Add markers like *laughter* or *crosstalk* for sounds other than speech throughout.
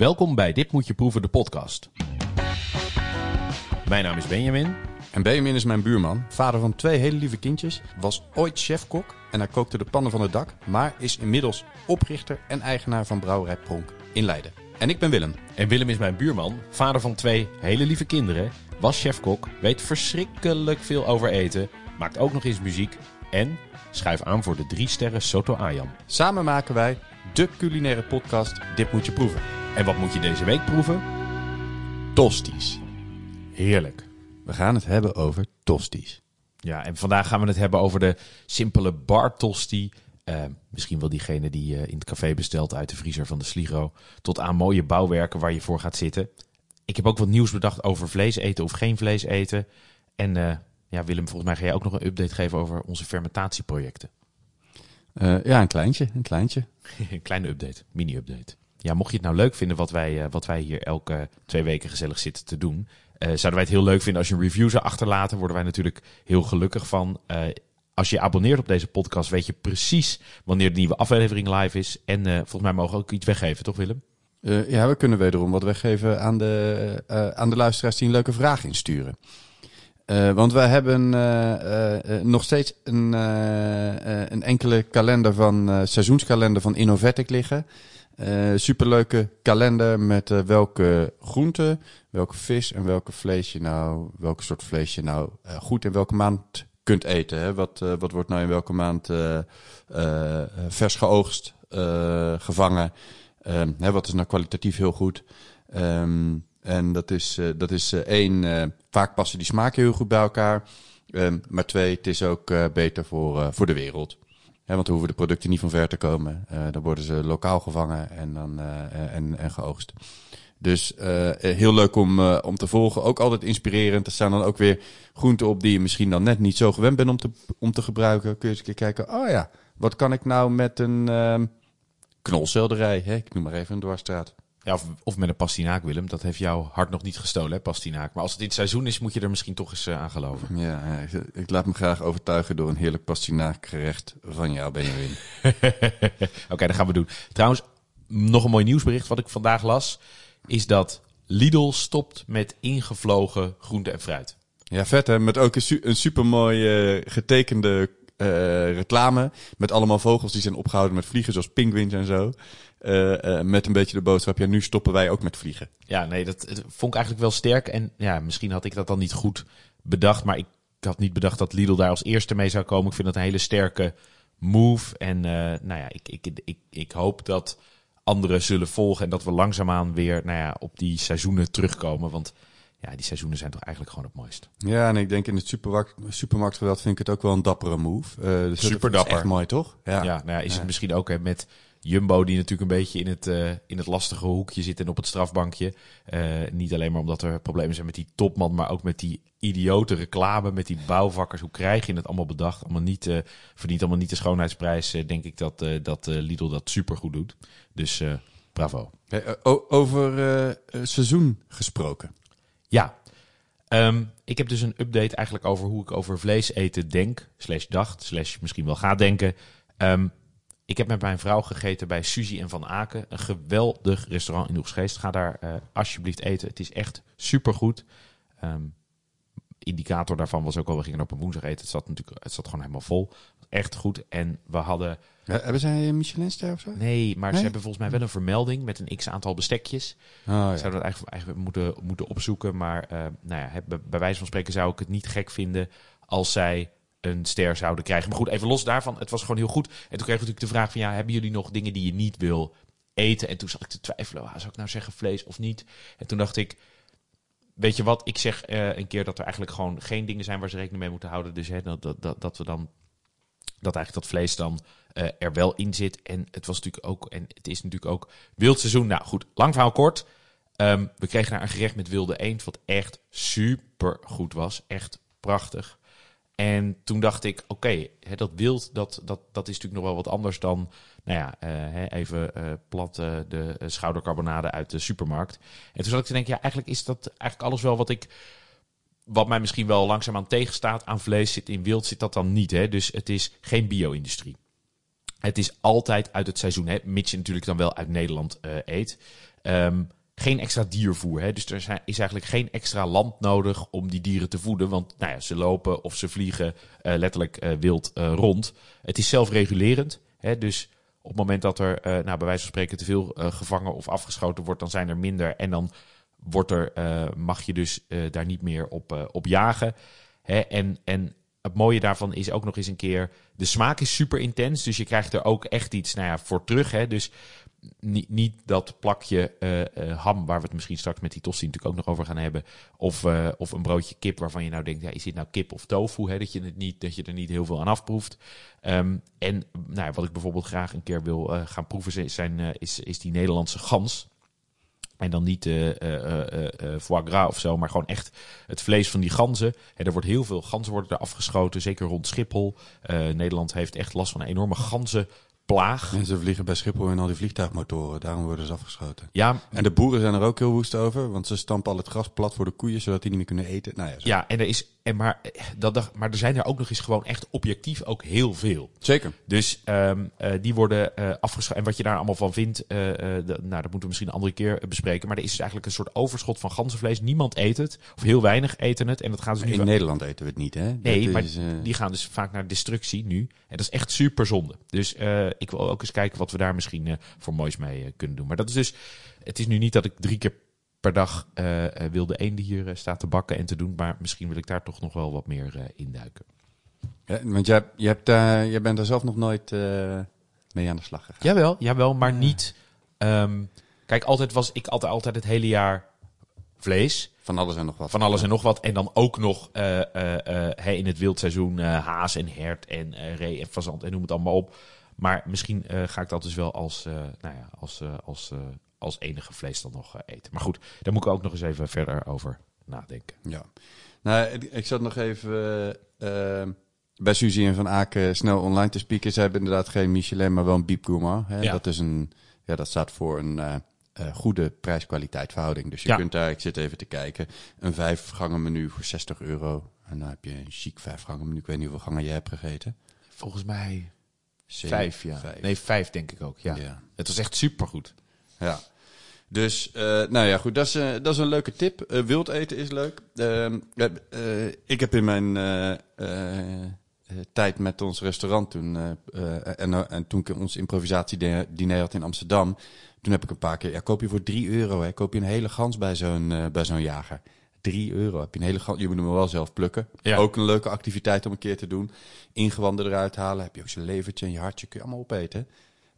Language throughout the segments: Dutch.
Welkom bij Dit Moet Je Proeven, de podcast. Mijn naam is Benjamin. En Benjamin is mijn buurman, vader van twee hele lieve kindjes, was ooit chefkok en hij kookte de pannen van het dak, maar is inmiddels oprichter en eigenaar van Brouwerij Pronk in Leiden. En ik ben Willem. En Willem is mijn buurman, vader van twee hele lieve kinderen, was chefkok, weet verschrikkelijk veel over eten, maakt ook nog eens muziek en schuif aan voor de drie sterren Soto Ayam. Samen maken wij de culinaire podcast Dit Moet Je Proeven. En wat moet je deze week proeven? Tosties. Heerlijk. We gaan het hebben over tosties. Ja, en vandaag gaan we het hebben over de simpele bar tosti. Eh, misschien wel diegene die je in het café bestelt uit de vriezer van de Sligo. Tot aan mooie bouwwerken waar je voor gaat zitten. Ik heb ook wat nieuws bedacht over vlees eten of geen vlees eten. En eh, ja, Willem, volgens mij ga jij ook nog een update geven over onze fermentatieprojecten. Eh, ja, een kleintje, een kleintje. *laughs* een kleine update, mini-update. Ja, mocht je het nou leuk vinden wat wij, eh, wat wij hier elke twee weken gezellig zitten te doen, eh, zouden wij het heel leuk vinden als je een review zou achterlaten. Worden wij natuurlijk heel gelukkig van. Eh, als je je abonneert op deze podcast, weet je precies wanneer de nieuwe aflevering live is. En volgens mij mogen we ook iets weggeven, toch Willem? Ja, we kunnen wederom wat weggeven aan de, aan de luisteraars die een leuke vraag insturen. Want wij hebben nog steeds een, een enkele kalender van seizoenskalender van Innovatic liggen. Eh, superleuke kalender met eh, welke groenten, welke vis en welke vlees je nou, welke soort vlees je nou eh, goed in welke maand kunt eten. Hè? Wat, wat wordt nou in welke maand vers geoogst, gevangen? Ehm, hè, wat is nou kwalitatief heel goed? Ehm, en dat is, dat is één, vaak passen die smaken heel goed bij elkaar. Ehm, maar twee, het is ook beter voor, voor de wereld. Want dan hoeven de producten niet van ver te komen. Eh, dan worden ze lokaal gevangen en, dan, eh, en, en geoogst. Dus eh, eh, heel leuk om, eh, om te volgen. Ook altijd inspirerend. Er staan dan ook weer groenten op die je misschien dan net niet zo gewend bent om te, om te gebruiken. Kun je eens een keer kijken. Oh ja, wat kan ik nou met een ehm knolselderij? Hè? Ik noem maar even een dwarsstraat. Ja, of, of met een pastinaak, Willem. Dat heeft jouw hart nog niet gestolen, hè, pastinaak. Maar als het het seizoen is, moet je er misschien toch eens eh, aan geloven. Ja, ik, ik laat me graag overtuigen door een heerlijk pastinaakgerecht van jou, Benjamin. *laughs* Oké, dat gaan we doen. Trouwens, nog een mooi nieuwsbericht wat ik vandaag las. Is dat Lidl stopt met ingevlogen groente en fruit. Ja, vet hè. Met ook een, su een supermooi eh, getekende eh, reclame. Met allemaal vogels die zijn opgehouden met vliegen, zoals pinguïns en zo. Eh, eh, met een beetje de boodschap, ja, nu stoppen wij ook met vliegen. Ja, nee, dat, dat vond ik eigenlijk wel sterk. En ja, misschien had ik dat dan niet goed bedacht. Maar ik had niet bedacht dat Lidl daar als eerste mee zou komen. Ik vind dat een hele sterke move. En eh, nou ja, ik, ik, ik, ik hoop dat anderen zullen volgen. En dat we langzaamaan weer nou ja, op die seizoenen terugkomen. Want ja, die seizoenen zijn toch eigenlijk gewoon het mooist. Ja, en ik denk in het supermarkt, supermarktgeweld vind ik het ook wel een dappere move. Eh, dus Super is dapper. echt mooi, toch? Ja, nou ja, is het misschien ook hè, met Jumbo, die natuurlijk een beetje in het, eh, in het lastige hoekje zit en op het strafbankje. Eh, niet alleen maar omdat er problemen zijn met die topman, maar ook met die idiote reclame, met die bouwvakkers. Hoe krijg je het allemaal bedacht? Allemaal niet, eh, verdient allemaal niet de schoonheidsprijs. denk ik dat, dat Lidl dat supergoed doet. Dus bravo. Over seizoen gesproken. Ja, Ehm, ik heb dus een update eigenlijk over hoe ik over vlees eten denk, slash dacht, slash misschien wel ga denken. Ehm, ik heb met mijn vrouw gegeten bij Suzy en Van Aken, een geweldig restaurant in Oegsgeest. Ga daar eh, alsjeblieft eten, het is echt supergoed. Ehm indicator daarvan was ook al, we gingen op een woensdag eten, het zat natuurlijk, het zat gewoon helemaal vol. Echt goed en we hadden Ja, hebben zij een Michelinster of zo? Nee, maar ze hebben volgens mij wel een vermelding met een x aantal bestekjes. Oh, ja. Zouden we dat eigenlijk, eigenlijk moeten, moeten opzoeken. Maar eh, nou ja, bij wijze van spreken zou ik het niet gek vinden als zij een ster zouden krijgen. Maar goed, even los daarvan, het was gewoon heel goed. En toen kreeg ik natuurlijk de vraag van, ja, hebben jullie nog dingen die je niet wil eten? En toen zat ik te twijfelen, ah, zou ik nou zeggen vlees of niet? En toen dacht ik, weet je wat, ik zeg eh, een keer dat er eigenlijk gewoon geen dingen zijn waar ze rekening mee moeten houden. Dus dat, dat, dat, we dan dat eigenlijk dat vlees dan eh, er wel in zit. En het was natuurlijk ook, en het is natuurlijk ook wildseizoen. Nou goed, lang verhaal kort. Ehm, we kregen daar een gerecht met wilde eend, wat echt super goed was. Echt prachtig. En toen dacht ik, oké, dat wild, dat, dat, dat is natuurlijk nog wel wat anders dan, nou ja, eh, even eh, plat eh, de schoudercarbonade uit de supermarkt. En toen zat ik te denken, ja, eigenlijk is dat eigenlijk alles wel wat ik, wat mij misschien wel langzaamaan tegenstaat aan vlees zit in wild, zit dat dan niet. Hè? Dus het is geen bio-industrie. Het is altijd uit het seizoen, hè, je natuurlijk dan wel uit Nederland eet. Ehm, geen extra diervoer. Hè? Dus er is eigenlijk geen extra land nodig om die dieren te voeden. Want nou ja, ze lopen of ze vliegen eh, letterlijk eh, wild eh, rond. Het is zelfregulerend. Hè? Dus op het moment dat er nou, bij wijze van spreken te veel gevangen of afgeschoten wordt, dan zijn er minder. En dan wordt er, mag je dus daar niet meer op, op jagen. Hè? En, en het mooie daarvan is ook nog eens een keer... De smaak is super intens, dus je krijgt er ook echt iets nou ja, voor terug. Hè? Dus niet, niet dat plakje eh, eh, ham, waar we het misschien straks met die tosti natuurlijk ook nog over gaan hebben. Of, eh, of een broodje kip waarvan je nou denkt, ja, is dit nou kip of tofu? Hè? Dat, je het niet, dat je er niet heel veel aan afproeft. Ehm, en nou, wat ik bijvoorbeeld graag een keer wil gaan proeven, zijn, is, is die Nederlandse gans. En dan niet foie gras of zo, maar gewoon echt het vlees van die ganzen. En er wordt heel veel ganzen worden er afgeschoten, zeker rond Schiphol. Nederland heeft echt last van enorme ganzenplaag. En ze vliegen bij Schiphol in al die vliegtuigmotoren. Daarom worden ze afgeschoten. Ja, En de boeren zijn er ook heel woest over. Want ze stampen al het gras plat voor de koeien, zodat die niet meer kunnen eten. Nou ja, zo. ja en er is, en maar, eh, dat, maar er zijn er ook nog eens gewoon echt objectief ook heel veel. zeker. Dus ehm, eh, die worden eh afgeschoten. En wat je daar allemaal van vindt, de- nou, dat moeten we misschien een andere keer bespreken. Maar er is dus eigenlijk een soort overschot van ganzenvlees. Niemand eet het, of heel weinig eten het. En dat gaan ze nu In Nederland eten we het niet, hè? Nee, Dat maar is, die gaan dus vaak naar destructie nu. En dat is echt super zonde. Dus ik wil ook eens kijken wat we daar misschien eh, voor moois mee eh, kunnen doen. Maar dat is dus, het is nu niet dat ik drie keer per dag eh, wilde eenden hier eh, sta te bakken en te doen. Maar misschien wil ik daar toch nog wel wat meer eh, induiken. ja, want jij, je hebt, jij bent daar zelf nog nooit mee aan de slag gegaan. Jawel, jawel, maar niet... ehm, kijk, altijd was ik altijd, altijd het hele jaar vlees. Van alles en nog wat. Van alles en nog wat. En dan ook nog hè, in het wildseizoen haas en hert en ree en fazant en noem het allemaal op. Maar misschien eh, ga ik dat dus wel als, eh, nou ja, als, eh, als, als enige vlees dan nog eten. Maar goed, daar moet ik ook nog eens even verder over nadenken. Ja. Nou, ik, zat nog even bij Suzy en Van Aken snel online te spieken. Ze hebben inderdaad geen Michelin, maar wel een Biep Gourmand. Hè? Ja. Dat, is een, ja, dat staat voor een goede prijs-kwaliteit verhouding. Dus je Ja. kunt daar, ik zit even te kijken, een vijf gangen menu voor 60 euro. En dan heb je een chic vijf gangen menu. Ik weet niet hoeveel gangen je hebt gegeten. Volgens mij Zeven, vijf, ja. vijf. Nee, vijf denk ik ook, ja. Ja. Het was echt supergoed. Ja. Dus, eh, nou ja, goed, dat is, eh, dat is een leuke tip. Eh, wild eten is leuk. Ehm, eh, eh, ik heb in mijn tijd met ons restaurant toen, en, en toen ik ons improvisatiediner had in Amsterdam, toen heb ik een paar keer, ja, koop je voor 3 euro, hè, koop je een hele gans bij zo'n bij zo'n jager. 3 euro heb je een hele je moet hem wel zelf plukken. Ja. Ook een leuke activiteit om een keer te doen. Ingewanden eruit halen, heb je ook zijn levertje en je hartje, kun je allemaal opeten.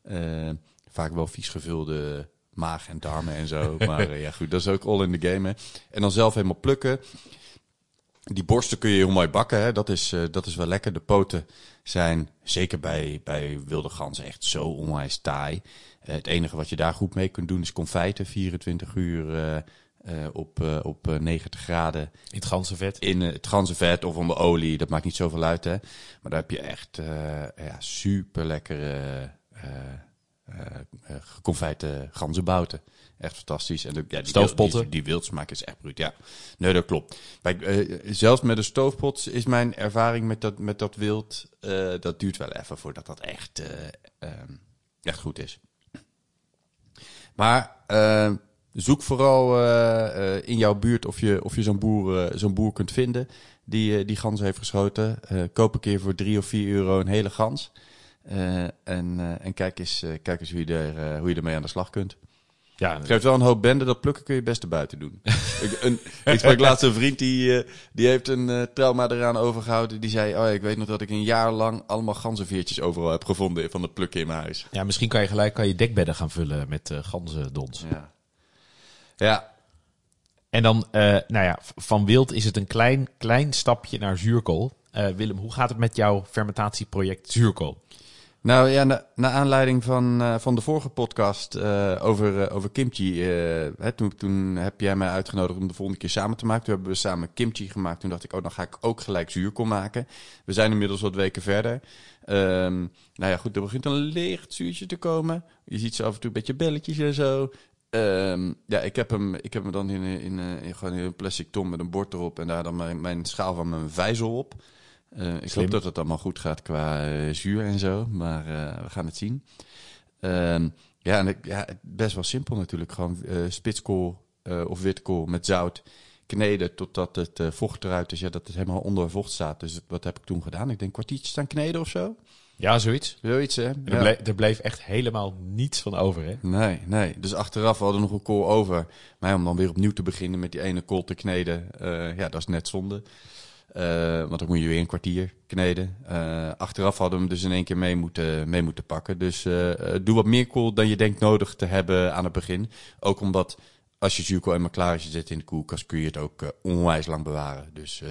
Eh, vaak wel vies gevulde maag en darmen en zo. *laughs* Maar eh, ja, goed, dat is ook all in the game. Hè. En dan zelf helemaal plukken. Die borsten kun je heel mooi bakken. Hè. Dat, is, eh, dat is wel lekker. De poten zijn, zeker bij, bij wilde ganzen, echt zo onwijs taai. Het enige wat je daar goed mee kunt doen is confijten. 24 uur eh, eh, op, eh, op eh, 90 graden In het ganzenvet. in eh, het ganzenvet of onder olie. Dat maakt niet zoveel uit, hè. Maar daar heb je echt eh, ja, super lekkere eh eh, eh, geconfijte ganzenbouten. Echt fantastisch. En de, ja, die, Stoofpotten. Die, die wildsmaak is echt bruut, ja. Nee, dat klopt. Bij, eh, zelfs met een stoofpot is mijn ervaring met dat, met dat wild... eh, dat duurt wel even voordat dat echt, eh, ehm, echt goed is. Maar eh, zoek vooral eh, eh, in jouw buurt of je, of je zo'n boer, eh, zo'n boer kunt vinden die, eh, die gans heeft geschoten. Eh, koop een keer voor drie of vier euro een hele gans. Eh, en eh, en kijk, eens, eh, kijk eens hoe je, er, eh, hoe je ermee aan de slag kunt. Ja, Het geeft wel een hoop bende, dat plukken kun je best buiten doen. *laughs* ik, een, ik sprak laatst een vriend die, eh, die heeft een eh, trauma eraan overgehouden. Die zei, oh ik weet nog dat ik een jaar lang allemaal ganzenveertjes overal heb gevonden van het plukken in mijn huis. ja, misschien kan je gelijk kan je dekbedden gaan vullen met eh ganzendons. Ja. Ja, En dan, eh, nou ja, van wild is het een klein, klein stapje naar zuurkool. Eh, Willem, hoe gaat het met jouw fermentatieproject zuurkool? Nou ja, na, aanleiding van, eh, van de vorige podcast over, over kimchi. hè, toen, toen heb jij mij uitgenodigd om de volgende keer samen te maken. Toen hebben we samen kimchi gemaakt. Toen dacht ik, oh, dan ga ik ook gelijk zuurkool maken. We zijn inmiddels wat weken verder. Ehm, nou ja, goed, er begint een licht zuurtje te komen. Je ziet ze af en toe een beetje belletjes en zo. Ehm, ja, ik heb hem, ik heb hem dan in, in, in, in gewoon in een plastic tom met een bord erop. En daar dan mijn, mijn schaal van mijn vijzel op. Eh, ik Slim. hoop dat het allemaal goed gaat qua eh, zuur en zo, maar eh, we gaan het zien. Ehm, ja, en ik, ja, best wel simpel natuurlijk. Gewoon eh, spitskool eh, of witkool met zout kneden totdat het eh, vocht eruit is. Ja, dat het helemaal onder vocht staat. Dus wat heb ik toen gedaan? Ik denk een kwartiertje staan kneden of zo. Ja, zoiets. Zoiets, hè? En Ja. er, bleef, er bleef echt helemaal niets van over, hè? Nee, nee. Dus achteraf hadden we nog een kool over. Maar ja, om dan weer opnieuw te beginnen met die ene kool te kneden, eh, ja, dat is net zonde. Eh, want dan moet je weer een kwartier kneden. Eh, achteraf hadden we hem dus in één keer mee moeten, mee moeten pakken. Dus doe wat meer kool dan je denkt nodig te hebben aan het begin. Ook omdat als je zuurkool eenmaal klaar is, je zit in de koelkast, kun je het ook onwijs lang bewaren. Dus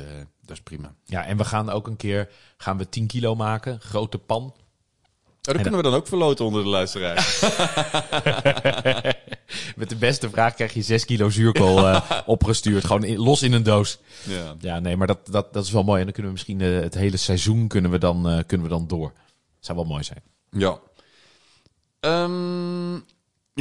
dat is prima. Ja, en we gaan ook een keer gaan we 10 kilo maken. Grote pan. Oh, dat kunnen we dan ook verloten onder de luisteraars. *laughs* Met de beste vraag krijg je 6 kilo zuurkool eh, *laughs* opgestuurd. Gewoon in- los in een doos. ja. Ja, nee, maar dat, dat, dat is wel mooi. En dan kunnen we misschien eh, het hele seizoen kunnen we dan, eh, kunnen we dan door. Zou wel mooi zijn. Ja. Ehm,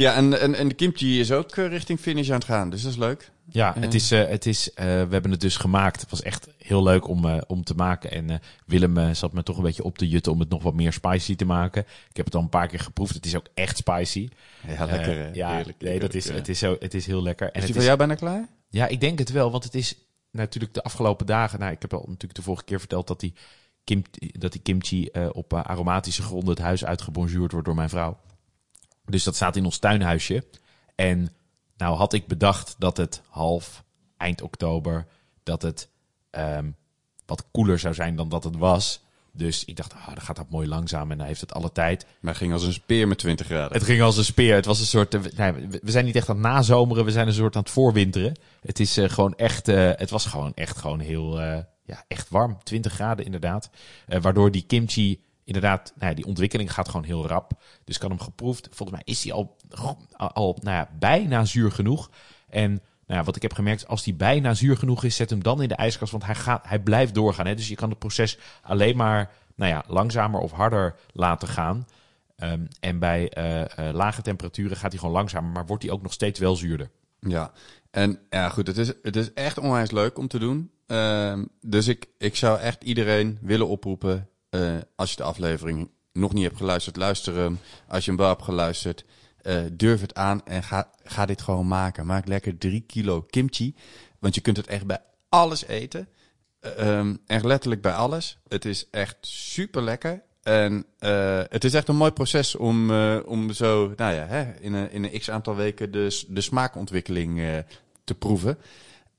ja, en, en, en de kimchi is ook eh, richting finish aan het gaan, dus dat is leuk. Ja, het is, eh, het is, eh, we hebben het dus gemaakt. Het was echt heel leuk om, om te maken. En Willem zat me toch een beetje op te jutten om het nog wat meer spicy te maken. Ik heb het al een paar keer geproefd. Het is ook echt spicy. Ja, lekker hè? ja, Heerlijk, nee, dat is, het, is zo, het is heel lekker. En Is het die van jou bijna klaar? Ja, ik denk het wel. Want het is natuurlijk de afgelopen dagen... Nou, ik heb al natuurlijk de vorige keer verteld dat die, kim, dat die kimchi op aromatische gronden het huis uitgebonjourd wordt door mijn vrouw. Dus dat staat in ons tuinhuisje. En nou had ik bedacht dat het half eind oktober... dat het ehm, wat koeler zou zijn dan dat het was. Dus ik dacht, ah, dan gaat dat mooi langzaam en dan heeft het alle tijd. Maar ging als een speer met 20 graden. Het ging als een speer. Het was een soort. eh, nee, we- zijn niet echt aan het nazomeren. We zijn een soort aan het voorwinteren. Het is eh, gewoon echt. eh, het was gewoon echt gewoon heel. ja, echt warm. 20 graden inderdaad. Waardoor die kimchi. Inderdaad, nou die ontwikkeling gaat gewoon heel rap. Dus had hem geproefd. Volgens mij is die al, al nou ja, bijna zuur genoeg. En nou ja, wat ik heb gemerkt, als die bijna zuur genoeg is, zet hem dan in de ijskast. Want hij, gaat, hij blijft doorgaan. Hè? Dus je kan het proces alleen maar nou ja, langzamer of harder laten gaan. Ehm, en bij eh, eh, lage temperaturen gaat hij gewoon langzamer, maar wordt hij ook nog steeds wel zuurder. Ja, en ja goed, het is, het is echt onwijs leuk om te doen. Ehm, dus ik, ik zou echt iedereen willen oproepen, eh, als je de aflevering nog niet hebt geluisterd, luister hem. Als je hem wel hebt geluisterd, eh, durf het aan en ga, ga dit gewoon maken. Maak lekker drie kilo kimchi, want je kunt het echt bij alles eten. Ehm echt letterlijk bij alles. Het is echt super lekker. En eh, het is echt een mooi proces om, eh, om zo nou ja, hè, in, een, in een x aantal weken de, de smaakontwikkeling eh, te proeven.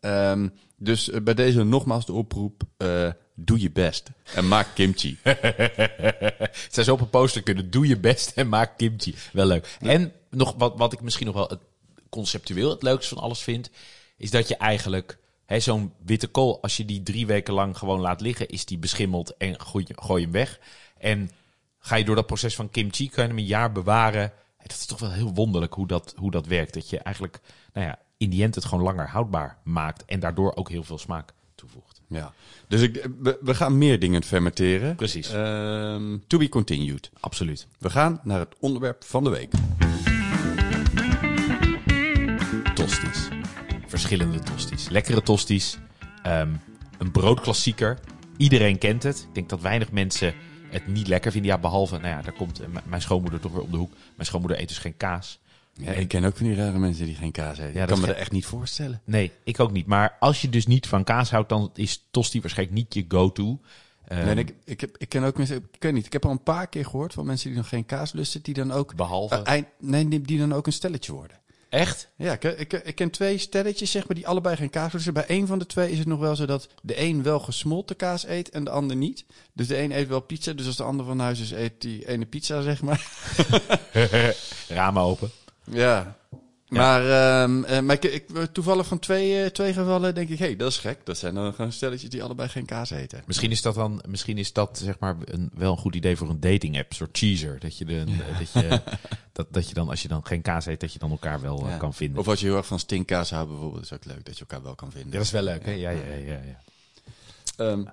Ehm, dus eh, bij deze nogmaals de oproep: eh, doe je best en maak kimchi. *laughs* Het zou zo op een poster kunnen. Doe je best en maak kimchi. Wel leuk. En nog wat, wat ik misschien nog wel het, conceptueel het leukste van alles vind, is dat je eigenlijk zo'n witte kool, als je die drie weken lang gewoon laat liggen, is die beschimmeld en gooi, je- gooi je hem weg. En ga je door dat proces van kimchi, kan je hem een jaar bewaren. Dat is toch wel heel wonderlijk hoe dat, hoe dat werkt. Dat je eigenlijk, nou ja, in die end het gewoon langer houdbaar maakt en daardoor ook heel veel smaak toevoegt. Ja. Dus ik, we, we gaan meer dingen fermenteren. Precies. Ehm, to be continued. Absoluut. We gaan naar het onderwerp van de week. Tosties. Verschillende tosties. Lekkere tosties. Ehm, een broodklassieker. Iedereen kent het. Ik denk dat weinig mensen het niet lekker vinden. Ja, behalve, nou ja, daar komt mijn schoonmoeder toch weer om de hoek. Mijn schoonmoeder eet dus geen kaas. Ja, ik ken ook van die rare mensen die geen kaas eten. Ja, ik dat kan me dat echt niet voorstellen. Nee, ik ook niet. Maar als je dus niet van kaas houdt, dan is tosti waarschijnlijk niet je go-to. Ehm, nee, ik, ik, heb, ik ken ook mensen, ik weet niet, ik heb al een paar keer gehoord van mensen die nog geen kaas lusten, die dan ook, Behalve... eh, eind- nee, die, die dan ook een stelletje worden. Echt? Ja, ik, ik, ik ken twee stelletjes, zeg maar, die allebei geen kaas lusten. Bij één van de twee is het nog wel zo dat de een wel gesmolten kaas eet en de ander niet. Dus de een eet wel pizza, dus als de ander van huis is, eet die ene pizza, zeg maar. *laughs* Ramen open. Ja. Maar, eh, maar ik, toevallig van twee, eh, twee gevallen denk ik, hé, hey, dat is gek. Dat zijn dan gewoon stelletjes die allebei geen kaas eten. Misschien is dat dan, misschien is dat zeg maar een, wel een goed idee voor een dating app, een soort cheeser. Dat je, de, *laughs* dat, je, dat, dat je dan, als je dan geen kaas eet, dat je dan elkaar wel eh, Ja. kan vinden. Of als je heel erg van stinkkaas houdt bijvoorbeeld, is ook leuk dat je elkaar wel kan vinden. Ja, dat is wel leuk, hè? Ja, ja, ja, ja. Ehm,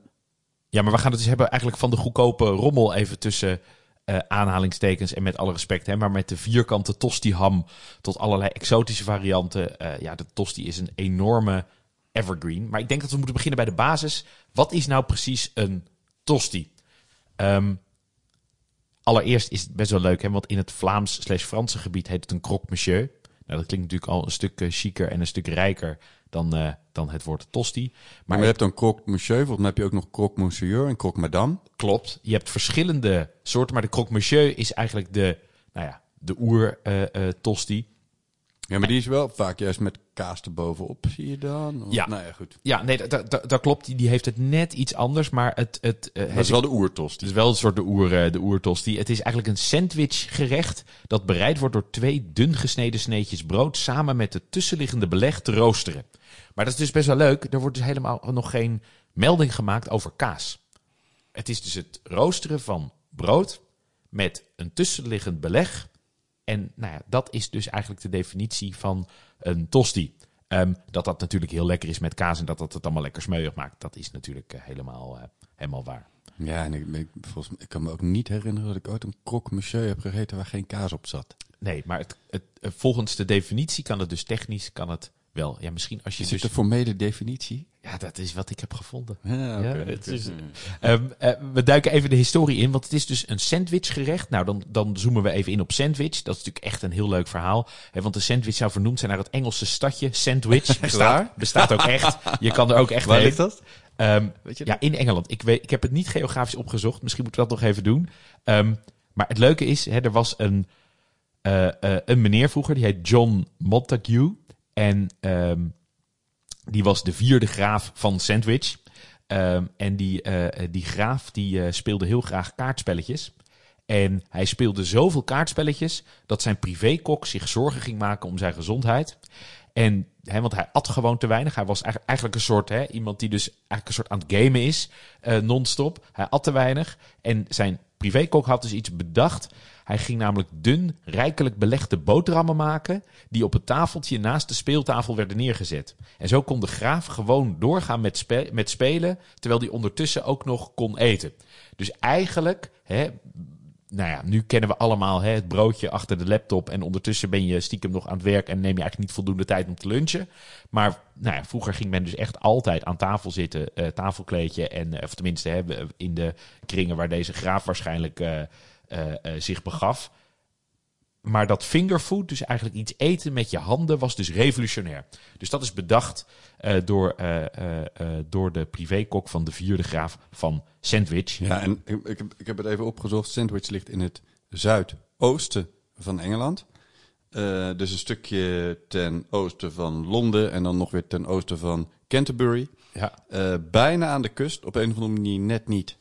Ja, maar we gaan het dus hebben eigenlijk van de goedkope rommel even tussen eh, aanhalingstekens en met alle respect. Hè, maar met de vierkante tosti-ham tot allerlei exotische varianten. Eh, ja, de tosti is een enorme evergreen. Maar ik denk dat we moeten beginnen bij de basis. Wat is nou precies een tosti. Ehm, allereerst is het best wel leuk, hè, want in het Vlaams slash Franse gebied heet het een croque monsieur. Nou, dat klinkt natuurlijk al een stuk uh, chiquer en een stuk rijker dan, uh, dan het woord tosti. Maar, maar je hebt dan croque monsieur, volgens mij heb je ook nog croque monsieur en croque madame. Klopt. Je hebt verschillende soorten, maar de croque monsieur is eigenlijk de, nou ja, de oer uh, tosti. Ja, maar die is wel vaak juist met kaas erbovenop, zie je dan? Of, ja. Nou ja, goed. Ja, nee, dat, dat, dat klopt. Die, die heeft het net iets anders, maar het... het, uh, het is wel de oertosti. Het is wel een soort de, oer, de oertosti. Het is eigenlijk een sandwichgerecht dat bereid wordt door twee dun gesneden sneetjes brood samen met het tussenliggende beleg te roosteren. Maar dat is dus best wel leuk. Er wordt dus helemaal nog geen melding gemaakt over kaas. Het is dus het roosteren van brood met een tussenliggend beleg en nou ja, dat is dus eigenlijk de definitie van een tosti. Um, dat dat natuurlijk heel lekker is met kaas en dat dat het allemaal lekker smeuig maakt. Dat is natuurlijk uh, helemaal, uh, helemaal waar. Ja, en ik, ik, volgens, ik kan me ook niet herinneren dat ik ooit een croque monsieur heb gegeten waar geen kaas op zat. Nee, maar het, het, uh, volgens de definitie kan het dus technisch kan het wel. Ja, misschien als je is dus... het een formele definitie? Ja, dat is wat ik heb gevonden. Ja, okay, ja, het is, um, uh, we duiken even de historie in, want het is dus een sandwichgerecht. Nou, dan, dan zoomen we even in op sandwich. Dat is natuurlijk echt een heel leuk verhaal. Hè, want de sandwich zou vernoemd zijn naar het Engelse stadje Sandwich. *laughs* Bestaat, bestaat ook echt. Je kan er ook echt Waar heen. ligt dat? Um, weet je ja, in Engeland. Ik, weet, ik heb het niet geografisch opgezocht. Misschien moeten we dat nog even doen. Um, maar het leuke is, hè, er was een, uh, uh, een meneer vroeger, die heet John Montague. En um, die was de vierde graaf van Sandwich. Um, en die, uh, die graaf die uh, speelde heel graag kaartspelletjes. En hij speelde zoveel kaartspelletjes dat zijn privékok zich zorgen ging maken om zijn gezondheid. En, hè, want hij at gewoon te weinig. Hij was eigenlijk een soort, hè, iemand die dus eigenlijk een soort aan het gamen is, uh, non-stop. Hij at te weinig. En zijn privékok had dus iets bedacht. Hij ging namelijk dun, rijkelijk belegde boterhammen maken, die op het tafeltje naast de speeltafel werden neergezet. En zo kon de graaf gewoon doorgaan met, met spelen, terwijl hij ondertussen ook nog kon eten. Dus eigenlijk, hè, nou ja, nu kennen we allemaal hè, het broodje achter de laptop en ondertussen ben je stiekem nog aan het werk en neem je eigenlijk niet voldoende tijd om te lunchen. Maar nou ja, vroeger ging men dus echt altijd aan tafel zitten, uh, tafelkleedje en, of tenminste hè, in de kringen waar deze graaf waarschijnlijk... Uh, zich begaf. Maar dat fingerfood, dus eigenlijk iets eten met je handen, was dus revolutionair. Dus dat is bedacht uh, door, door de privékok van de vierde graaf van Sandwich. Ja, en ik, ik, heb, ik heb het even opgezocht. Sandwich ligt in het zuidoosten van Engeland. dus een stukje ten oosten van Londen en dan nog weer ten oosten van Canterbury. Ja. bijna aan de kust, op een of andere manier net niet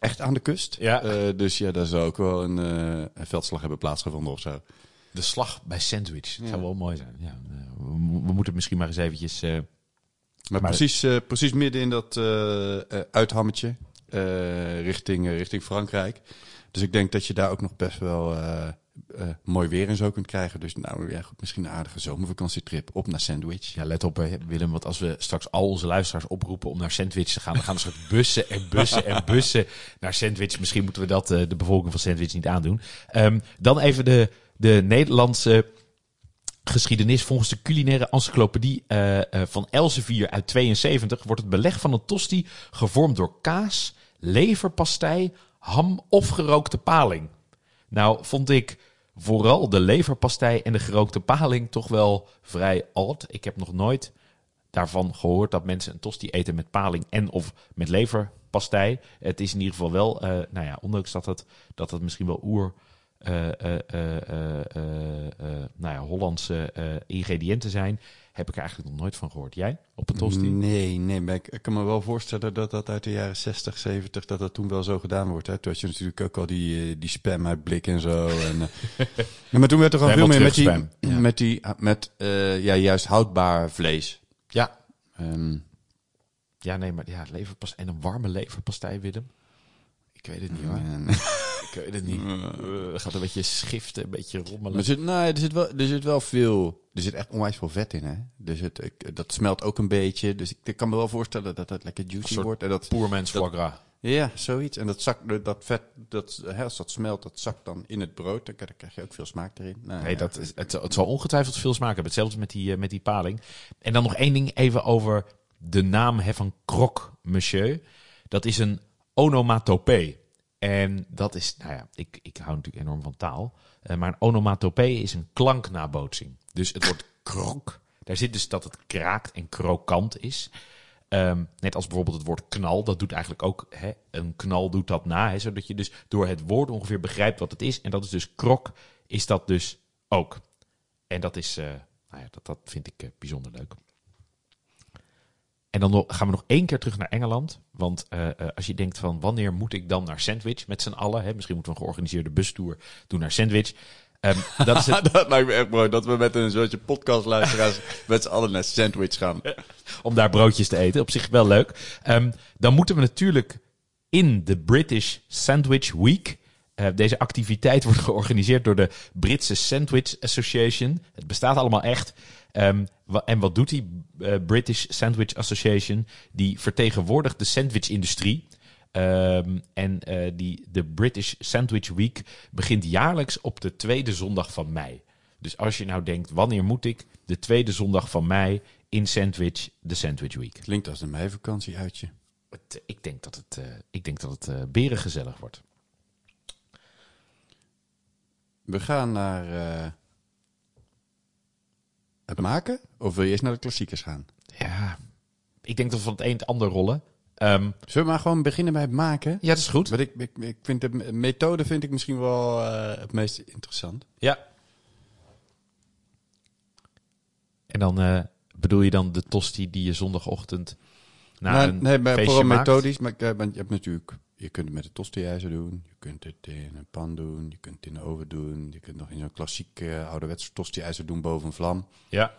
echt aan de kust. Ja. Uh, dus ja, daar zou ook wel een, uh, een veldslag hebben plaatsgevonden of zo. De slag bij Sandwich. Dat ja. zou wel mooi zijn. Ja, uh, we, we, moeten misschien maar eens eventjes... maar, maar precies, precies midden in dat uithammetje richting, richting Frankrijk. Dus ik denk dat je daar ook nog best wel uh, mooi weer en zo kunt krijgen. Dus nou, ja, goed, misschien een aardige zomervakantietrip op naar Sandwich. Ja, let op Willem, want als we straks al onze luisteraars oproepen om naar Sandwich te gaan, dan gaan we soort bussen en bussen en bussen naar Sandwich. Misschien moeten we dat uh, de bevolking van Sandwich niet aandoen. Um, dan even de, de Nederlandse geschiedenis. Volgens de culinaire encyclopedie uh, van Elsevier uit 72 wordt het beleg van een tosti gevormd door kaas, leverpastei, ham of gerookte paling. Nou, vond ik vooral de leverpastei en de gerookte paling toch wel vrij odd. Ik heb nog nooit daarvan gehoord dat mensen een tosti eten met paling en of met leverpastei. Het is in ieder geval wel, uh, nou ja, ondanks dat het, dat misschien wel oer... Uh, uh, nou ja, Hollandse ingrediënten zijn, heb ik er eigenlijk nog nooit van gehoord. Jij op een tosti? Nee, nee, maar ik, ik, kan me wel voorstellen dat dat uit de jaren 60, 70, dat dat toen wel zo gedaan wordt. Hè? Toen had je natuurlijk ook al die, die spam uit blik en zo. en, *laughs* ja, maar toen werd er gewoon veel meer met die, ja. met, die, met ja, juist houdbaar vlees. Ja. Um, ja, nee, maar ja, leverpastei en een warme leverpastei, Willem. Ik weet het niet hoor. Ik weet het niet. Uh, gaat een beetje schiften, een beetje rommelen. Er zit, nou, er zit, wel, er zit wel veel... Er zit echt onwijs veel vet in, hè? Dus het, ik, dat smelt ook een beetje. Dus ik, ik kan me wel voorstellen dat het lekker juicy wordt. En dat, Poermens foie. Ja, zoiets. En dat, zak, dat vet, dat, hè, als dat smelt, dat zakt dan in het brood. Dan krijg je ook veel smaak erin. Nou, nee, ja. dat is, het, het zal ongetwijfeld veel smaak hebben. Hetzelfde met die, met die paling. En dan nog één ding even over de naam hè, van croque monsieur. Dat is een onomatopee. En dat is, nou ja, ik, ik hou natuurlijk enorm van taal. Eh, maar een onomatopee is een klanknabootsing. Dus het wordt krok. Daar zit dus dat het kraakt en krokant is. Ehm, net als bijvoorbeeld het woord knal, dat doet eigenlijk ook, hè, een knal doet dat na. Hè, zodat je dus door het woord ongeveer begrijpt wat het is. En dat is dus krok, is dat dus ook. En dat is, eh, nou ja, dat, dat vind ik eh, bijzonder leuk. En dan gaan we nog één keer terug naar Engeland. Want eh, eh, als je denkt van wanneer moet ik dan naar Sandwich met z'n allen. Hè? Misschien moeten we een georganiseerde bustour doen naar Sandwich. Ehm, *laughs* dat is het, dat lijkt me echt mooi, dat we met een soortje podcastluisteraars *laughs* met z'n allen naar Sandwich gaan. om daar broodjes te eten. Op zich wel leuk. Ehm, dan moeten we natuurlijk in de British Sandwich Week. Eh, deze activiteit *laughs* wordt georganiseerd door de Britse Sandwich Association. Het bestaat allemaal echt. Ehm, wa- en wat doet die eh, British Sandwich Association? Die vertegenwoordigt de sandwichindustrie. Ehm, en eh, die, de British Sandwich Week begint jaarlijks op de tweede zondag van mei. Dus als je nou denkt, wanneer moet ik? De tweede zondag van mei in Sandwich, de Sandwich Week. Klinkt als een meivakantie uitje. Het, ik denk dat het, eh ik denk dat het eh berengezellig wordt. We gaan naar het maken? Of wil je eerst naar de klassiekers gaan? Ja, ik denk dat we van het een het ander rollen. Ehm, Zullen we maar gewoon beginnen bij het maken? ja, dat is goed. Want ik, ik, ik vind de me- methode vind ik misschien wel eh, het meest interessant. Ja. En dan eh, bedoel je dan de tosti die je zondagochtend na Nou, een nee, maar feestje vooral maakt? methodisch. Maar eh, want je hebt natuurlijk, je kunt het met een tosti-ijzer doen. Je kunt het in een pan doen. Je kunt het in de oven doen. Je kunt nog in zo'n klassiek eh, ouderwets tosti-ijzer doen boven een vlam. Ja.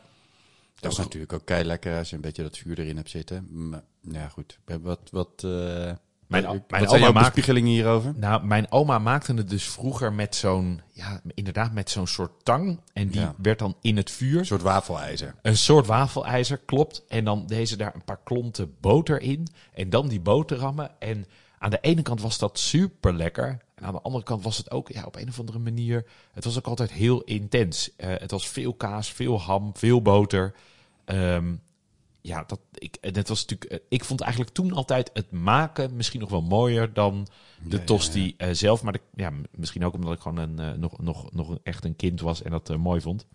Dat is natuurlijk ook kei lekker als je een beetje dat vuur erin hebt zitten. Maar, nou ja, goed. Wat, wat, eh, Mijn- wat, mijn zijn oma bespiegelingen hierover? Nou, mijn oma maakte het dus vroeger met zo'n, ja, inderdaad met zo'n soort tang. En die Ja. werd dan in het vuur. Een soort wafelijzer. Een soort wafelijzer, klopt. En dan deze daar een paar klonten boter in. En dan die boterhammen. En aan de ene kant was dat super lekker. En aan de andere kant was het ook ja, op een of andere manier. Het was ook altijd heel intens. Eh, het was veel kaas, veel ham, veel boter. Ehm, ja, dat, ik, het was natuurlijk, eh, ik vond eigenlijk toen altijd het maken misschien nog wel mooier dan de Ja, tosti eh, zelf. Maar de, ja, misschien ook omdat ik gewoon een, nog, nog, nog echt een kind was en dat mooi vond.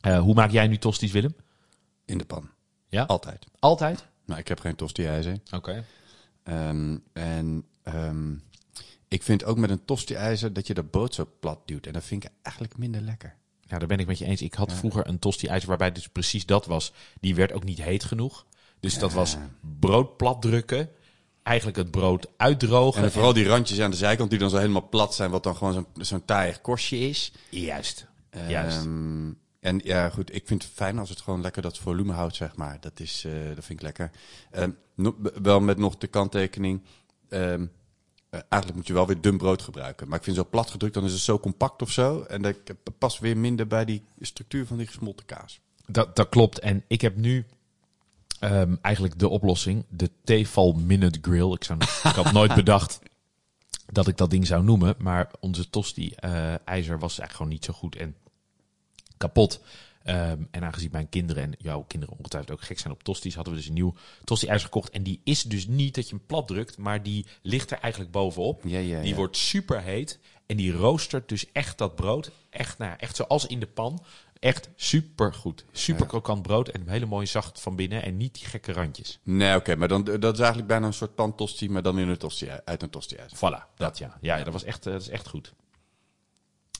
Hoe maak jij nu tosties, Willem? In de pan. Ja? Altijd. Altijd? Nou, ik heb geen tosti-ijzer. Oké. Ehm, en ehm, ik vind ook met een tosti-ijzer dat je de boot zo plat duwt. En dat vind ik eigenlijk minder lekker. Ja, daar ben ik met je eens. Ik had vroeger een tosti-ijzer waarbij dus precies dat was. Die werd ook niet heet genoeg. Dus dat was brood plat drukken. Eigenlijk het brood uitdrogen. En vooral die randjes aan de zijkant die dan zo helemaal plat zijn, wat dan gewoon zo'n zo'n taaiig korstje is. Juist. Juist. En ja, goed, ik vind het fijn als het gewoon lekker dat volume houdt, zeg maar. Dat, is, eh, dat vind ik lekker. Ehm, no- wel met nog de kanttekening. ehm, eh, eigenlijk moet je wel weer dun brood gebruiken. Maar ik vind zo plat gedrukt, dan is het zo compact of zo. En dat past weer minder bij die structuur van die gesmolten kaas. Dat, dat klopt. En ik heb nu ehm, eigenlijk de oplossing. De Tefal Minute Grill. Ik, zou, ik had nooit *laughs* bedacht dat ik dat ding zou noemen. Maar onze tosti-ijzer was eigenlijk gewoon niet zo goed en kapot. Ehm, en aangezien mijn kinderen en jouw kinderen ongetwijfeld ook gek zijn op tosties, hadden we dus een nieuw tosti-ijzer gekocht. En die is dus niet dat je hem plat drukt, maar die ligt er eigenlijk bovenop. Ja, ja, die ja. wordt super heet en die roostert dus echt dat brood. Echt, nou, echt zoals in de pan. Echt super goed. Super krokant brood en hele mooi zacht van binnen en niet die gekke randjes. Nee, oké, maar dan, dat is eigenlijk bijna een soort pantosti, maar dan in een tosti, uit een tosti-ijzer. Voilà, dat ja. Ja, dat was echt, eh, dat is echt goed.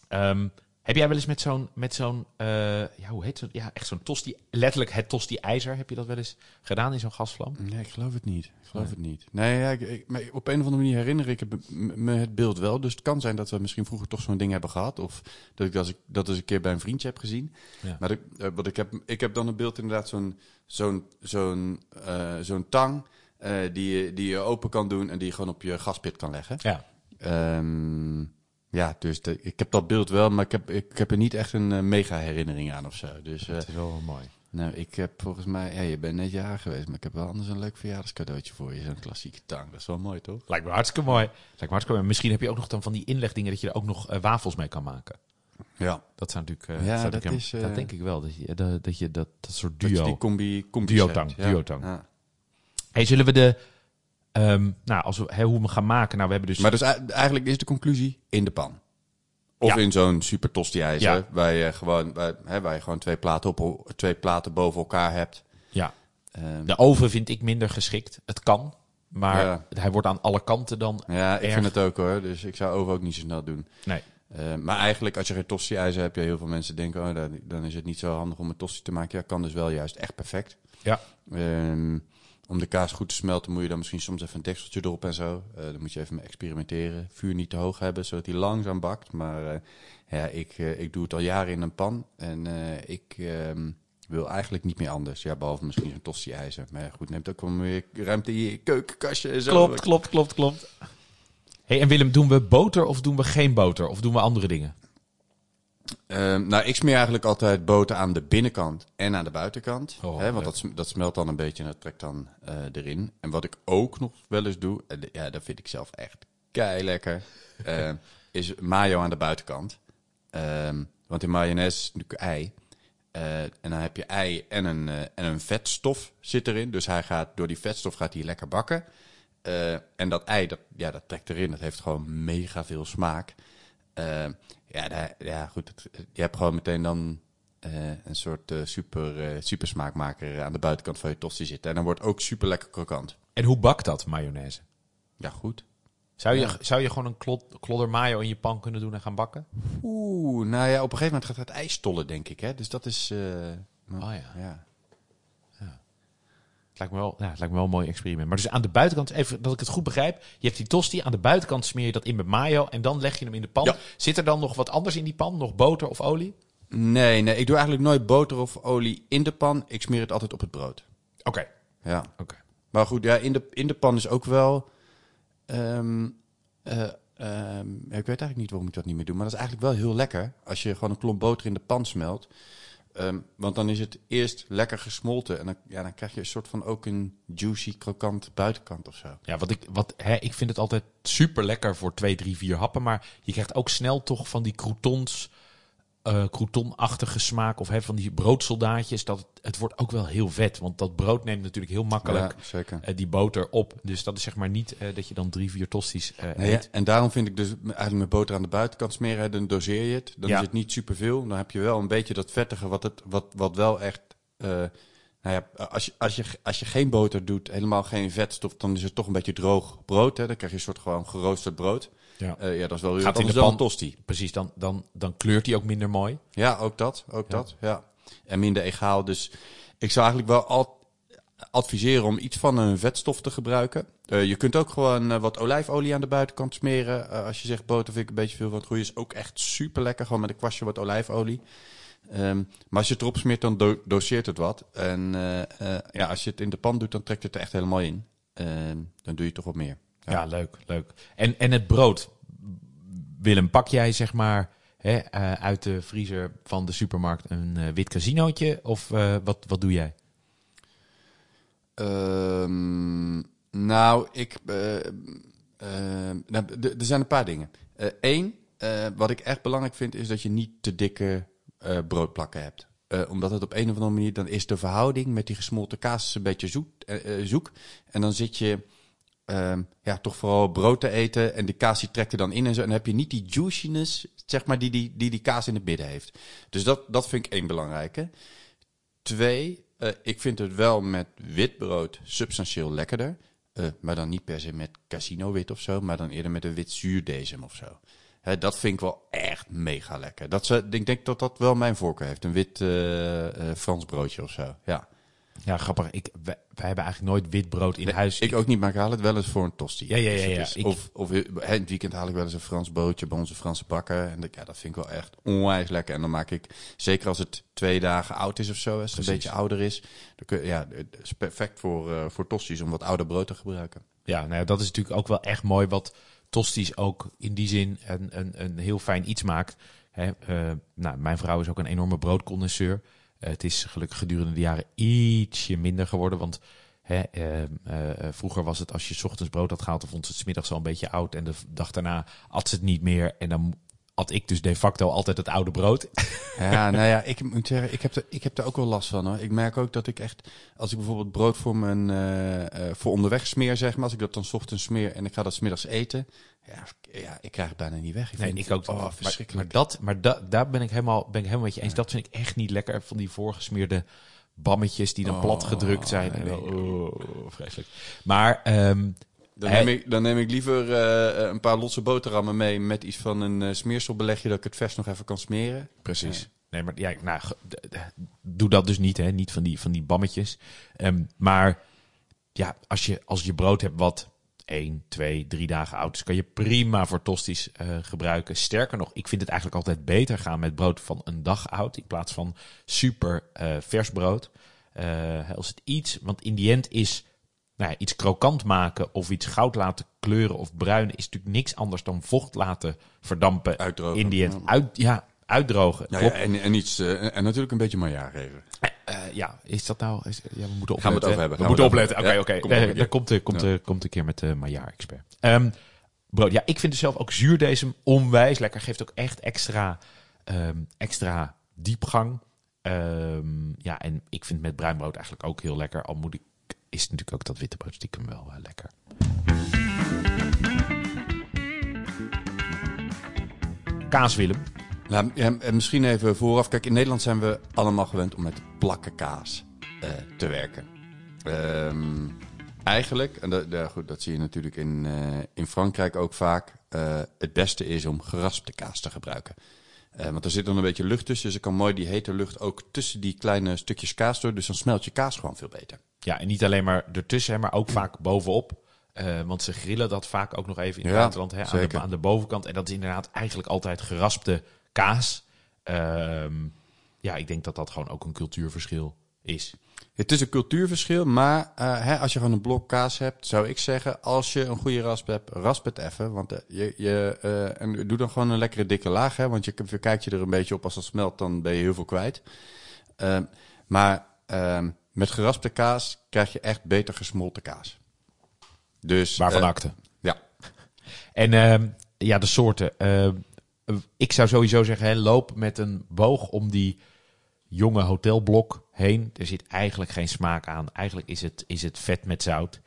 Ehm, heb jij wel eens met zo'n, met zo'n, eh, ja, hoe heet het? Ja, echt zo'n tosti, letterlijk het tosti-ijzer. Heb je dat wel eens gedaan in zo'n gasvlam? Nee, ik geloof het niet. Ik geloof Nee. het niet. Nee, ja, ik, ik- maar op een of andere manier herinner ik het me- het beeld wel. Dus het kan zijn dat we misschien vroeger toch zo'n ding hebben gehad. Of dat ik dat, ik, dat eens een keer bij een vriendje heb gezien. Ja. Maar ik, eh, wat ik, heb, ik heb dan een beeld inderdaad zo'n zo'n zo'n eh, zo'n tang die, je, die je open kan doen en die je gewoon op je gaspit kan leggen. Ja. Ehm, ja, dus de- ik heb dat beeld wel, maar ik heb, ik heb er niet echt een eh, mega herinnering aan of zo. Dus eh, Dat is wel mooi. nou, ik heb volgens mij, ja, je bent net jaar geweest, maar ik heb wel anders een leuk verjaardagscadeautje voor je. Zo'n klassieke tang, dat is wel mooi, toch? Lijkt me hartstikke mooi. Lijkt me hartstikke mooi. Misschien heb je ook nog dan van die inlegdingen dat je er ook nog eh, wafels mee kan maken. Ja. Dat zou natuurlijk, eh, Ja, zou dat ik hem- is, eh, dat denk ik wel. Dat je dat, dat, je dat, dat soort Dat je duo. die combi, combi Duotang, hebt. Ja. duotang. Ja. Hey, zullen we de Ehm, nou, als we hè, hoe we gaan maken. Nou, we hebben dus. Maar dus ei- eigenlijk is de conclusie in de pan. Of Ja. in zo'n super tosti ijzer, Ja. waar, je gewoon, waar, hè, waar je gewoon twee platen, op, twee platen boven elkaar hebt. ja, Ehm, de oven vind ik minder geschikt. Het kan, maar Ja. hij wordt aan alle kanten dan. ja, ik erg. vind het ook hoor. Dus ik zou oven ook niet zo snel doen. Nee. Eh, maar eigenlijk, als je geen tosti-ijzer hebt, ja, heel veel mensen denken, oh, dan, dan is het niet zo handig om een tosti te maken. Ja, kan dus wel juist echt perfect. Ja. Ehm, om de kaas goed te smelten moet je dan misschien soms even een dekseltje erop en zo. Eh, dan moet je even experimenteren. Vuur niet te hoog hebben, zodat hij langzaam bakt. Maar eh, ja, ik, eh, ik doe het al jaren in een pan. En ik ehm, wil eigenlijk niet meer anders. Ja, behalve misschien zo'n tosti-ijzer. Maar goed, neemt ook wel meer ruimte in je keukenkastje en zo. Klopt, klopt, klopt, klopt. Hey, en Willem, doen we boter of doen we geen boter? Of doen we andere dingen? Ehm, nou, ik smeer eigenlijk altijd boter aan de binnenkant en aan de buitenkant. Oh, hè, want dat, dat smelt dan een beetje en dat trekt dan eh, erin. En wat ik ook nog wel eens doe, en ja, dat vind ik zelf echt kei lekker, *laughs* is mayo aan de buitenkant. Ehm, want in mayonaise is natuurlijk ei. Eh, en dan heb je ei en een, eh, en een vetstof zit erin. Dus hij gaat, door die vetstof gaat hij lekker bakken. En dat ei, dat, ja, dat trekt erin. Dat heeft gewoon mega veel smaak. Eh, ja, daar- ja, goed. het- je hebt gewoon meteen dan eh, een soort eh, super, eh, super smaakmaker aan de buitenkant van je tosti zitten. En dan wordt ook super lekker krokant. En hoe bakt dat, mayonaise? Ja, goed. Zou je, Ja. zou je gewoon een klod, klodder mayo in je pan kunnen doen en gaan bakken? Oeh, nou ja, op een gegeven moment gaat het ijs tollen, denk ik. Hè? Dus dat is... eh, Oh ja. ja. Het lijkt, me wel, ja, het lijkt me wel een mooi experiment. Maar dus aan de buitenkant, even dat ik het goed begrijp. Je hebt die tosti, aan de buitenkant smeer je dat in met mayo en dan leg je hem in de pan. Ja. Zit er dan nog wat anders in die pan? Nog boter of olie? Nee, nee, ik doe eigenlijk nooit boter of olie in de pan. Ik smeer het altijd op het brood. Oké. Ja. Oké. Maar goed, ja, in de, in de pan is ook wel. ehm, eh, ehm, ik weet eigenlijk niet waarom ik dat niet meer doe. Maar dat is eigenlijk wel heel lekker. Als je gewoon een klomp boter in de pan smelt. Ehm, want dan is het eerst lekker gesmolten. En dan, ja, dan krijg je een soort van ook een juicy, krokant buitenkant of zo. Ja, wat ik, wat, hè, ik vind het altijd super lekker voor twee, drie, vier happen. Maar je krijgt ook snel toch van die croutons, eh croutonachtige smaak. Of hè, van die broodsoldaatjes. Dat het, het wordt ook wel heel vet. Want dat brood neemt natuurlijk heel makkelijk Ja, eh, die boter op. Dus dat is zeg maar niet eh, dat je dan drie, vier tosties Nee, ja, eet. en daarom vind ik dus eigenlijk met boter aan de buitenkant smeren, dan doseer je het. Dan Ja. is het niet superveel. Dan heb je wel een beetje dat vettige wat, het, wat, wat wel echt... nou ja, als je, als, je, als je geen boter doet, helemaal geen vetstof, dan is het toch een beetje droog brood. Hè? Dan krijg je een soort gewoon geroosterd brood. Ja. Eh, ja, dat is wel weer Gaat in de pan. tosti. Precies, dan, dan, dan kleurt die ook minder mooi. Ja, ook dat. Ook Ja. dat, ja. En minder egaal. Dus ik zou eigenlijk wel al adviseren om iets van een vetstof te gebruiken. Eh, je kunt ook gewoon eh, wat olijfolie aan de buitenkant smeren. Als je zegt boter vind ik een beetje veel van het goede. Is ook echt super lekker. Gewoon met een kwastje wat olijfolie. Ehm, maar als je het erop smeert, dan do- doseert het wat. En ja, als je het in de pan doet, dan trekt het er echt helemaal in. Ehm, dan doe je toch wat meer. Ja, leuk, leuk. En, en het brood. Willem, pak jij zeg maar hè, eh, uit de vriezer van de supermarkt een eh, wit casinootje? Of eh, wat, wat doe jij? Ehm, nou, ik. nou, er zijn een paar dingen. Eén, wat ik echt belangrijk vind, is dat je niet te dikke broodplakken hebt. Omdat het op een of andere manier, dan is de verhouding met die gesmolten kaas een beetje zoek. zoek. En dan zit je ehm, ja, toch vooral brood te eten en de kaas die trekt er dan in en zo. En dan heb je niet die juiciness, zeg maar, die die, die, die kaas in het midden heeft. Dus dat, dat vind ik één belangrijke. Twee, eh, ik vind het wel met wit brood substantieel lekkerder. Eh, maar dan niet per se met casino wit of zo, maar dan eerder met een wit zuurdesem of zo. Dat vind ik wel echt mega lekker. Dat ze, ik denk dat dat wel mijn voorkeur heeft. Een wit eh, Frans broodje of zo. Ja. Ja, grappig. Ik, wij, wij hebben eigenlijk nooit wit brood in Nee, huis. Ik ook niet, maar ik haal het wel eens voor een tosti. Ja, ja, ja, Dus ja. Ik- Of, of in het weekend haal ik wel eens een Frans broodje bij onze Franse bakker. En dat, ja, dat vind ik wel echt onwijs lekker. En dan maak ik, zeker als het twee dagen oud is of zo, als het Precies. een beetje ouder is. Dan kun, ja, het is perfect voor, eh voor tosti's om wat ouder brood te gebruiken. Ja, nou ja, dat is natuurlijk ook wel echt mooi wat Tosties ook in die zin een, een, een heel fijn iets maakt. Hè, eh, nou, mijn vrouw is ook een enorme broodconnoisseur. Het is gelukkig gedurende de jaren ietsje minder geworden. Want hè, eh, eh, vroeger was het als je ochtends brood had gehaald, dan vond ze het 's middags al een beetje oud. En de dag daarna at ze het niet meer. En dan at ik dus de facto altijd het oude brood. *laughs* Ja, nou ja, ik moet zeggen, ik heb, er, ik heb er ook wel last van hoor. Ik merk ook dat ik echt, als ik bijvoorbeeld brood voor mijn eh, eh, voor onderweg smeer, zeg maar, als ik dat dan 's ochtends smeer en ik ga dat 's middags eten, ja, ja, ik krijg het bijna niet weg. Ik Nee, vind ik ook. Oh, verschrikkelijk. maar dat, maar da, daar ben ik helemaal, ben ik helemaal met je eens. Dat vind ik echt niet lekker. Van die voorgesmeerde bammetjes die dan Oh, plat gedrukt zijn. Nee. oh, vreselijk. Maar ehm, Dan neem, ik, dan neem ik liever eh, een paar losse boterhammen mee met iets van een eh, smeerselbelegje dat ik het vers nog even kan smeren. Precies. Nee, maar ja, nou, doe dat dus niet, hè? Niet van die, van die bammetjes. Ehm, maar ja, als je, als je brood hebt wat 1, 2, 3 dagen oud is, kan je prima voor tosties eh, gebruiken. Sterker nog, ik vind het eigenlijk altijd beter gaan met brood van een dag oud in plaats van super eh, vers brood. Eh, als het iets, want in die end is nou ja, iets krokant maken of iets goud laten kleuren of bruinen is natuurlijk niks anders dan vocht laten verdampen Uitdrogen. in die end uit, ja, uitdrogen. Nou ja, en, en, iets, eh, en natuurlijk een beetje maillard geven. Eh, ja, is dat nou? Is, ja, we moeten opletten. Gaan we het over hebben, We gaan moeten opletten. Oké, oké. Daar komt, komt, Ja. komt een keer met de Maillard-expert. Ehm, brood, ja, ik vind het zelf ook zuurdesem onwijs lekker. Geeft ook echt extra, ehm, extra diepgang. Ehm, ja, en ik vind met bruin brood eigenlijk ook heel lekker. Al moet ik, is natuurlijk ook dat witte brood stiekem wel eh, lekker. Kaas, Willem. Nou, misschien even vooraf. Kijk, in Nederland zijn we allemaal gewend om met plakken kaas eh, te werken. Ehm, eigenlijk, en dat, goed, dat zie je natuurlijk in, in Frankrijk ook vaak. het beste is om geraspte kaas te gebruiken. Want er zit dan een beetje lucht tussen. Dus er kan mooi die hete lucht ook tussen die kleine stukjes kaas door. Dus dan smelt je kaas gewoon veel beter. Ja, en niet alleen maar ertussen, maar ook vaak bovenop. Eh, want ze grillen dat vaak ook nog even in het Ja, buitenland hè, aan, de, zeker. aan de bovenkant. En dat is inderdaad eigenlijk altijd geraspte kaas. Ehm, ja, ik denk dat dat gewoon ook een cultuurverschil is. Het is een cultuurverschil, maar eh, hè, als je gewoon een blok kaas hebt, zou ik zeggen, als je een goede rasp hebt, rasp het even. Want eh, je, je, en doe dan gewoon een lekkere dikke laag, hè, want je kijkt je er een beetje op als dat smelt, dan ben je heel veel kwijt. Ehm, maar ehm, met geraspte kaas krijg je echt beter gesmolten kaas. Dus, Waarvan eh, akte. Ja, En ehm, ja, de soorten. Ehm, ik zou sowieso zeggen, hè, loop met een boog om die jonge hotelblok heen. Er zit eigenlijk geen smaak aan. Eigenlijk is het, is het vet met zout.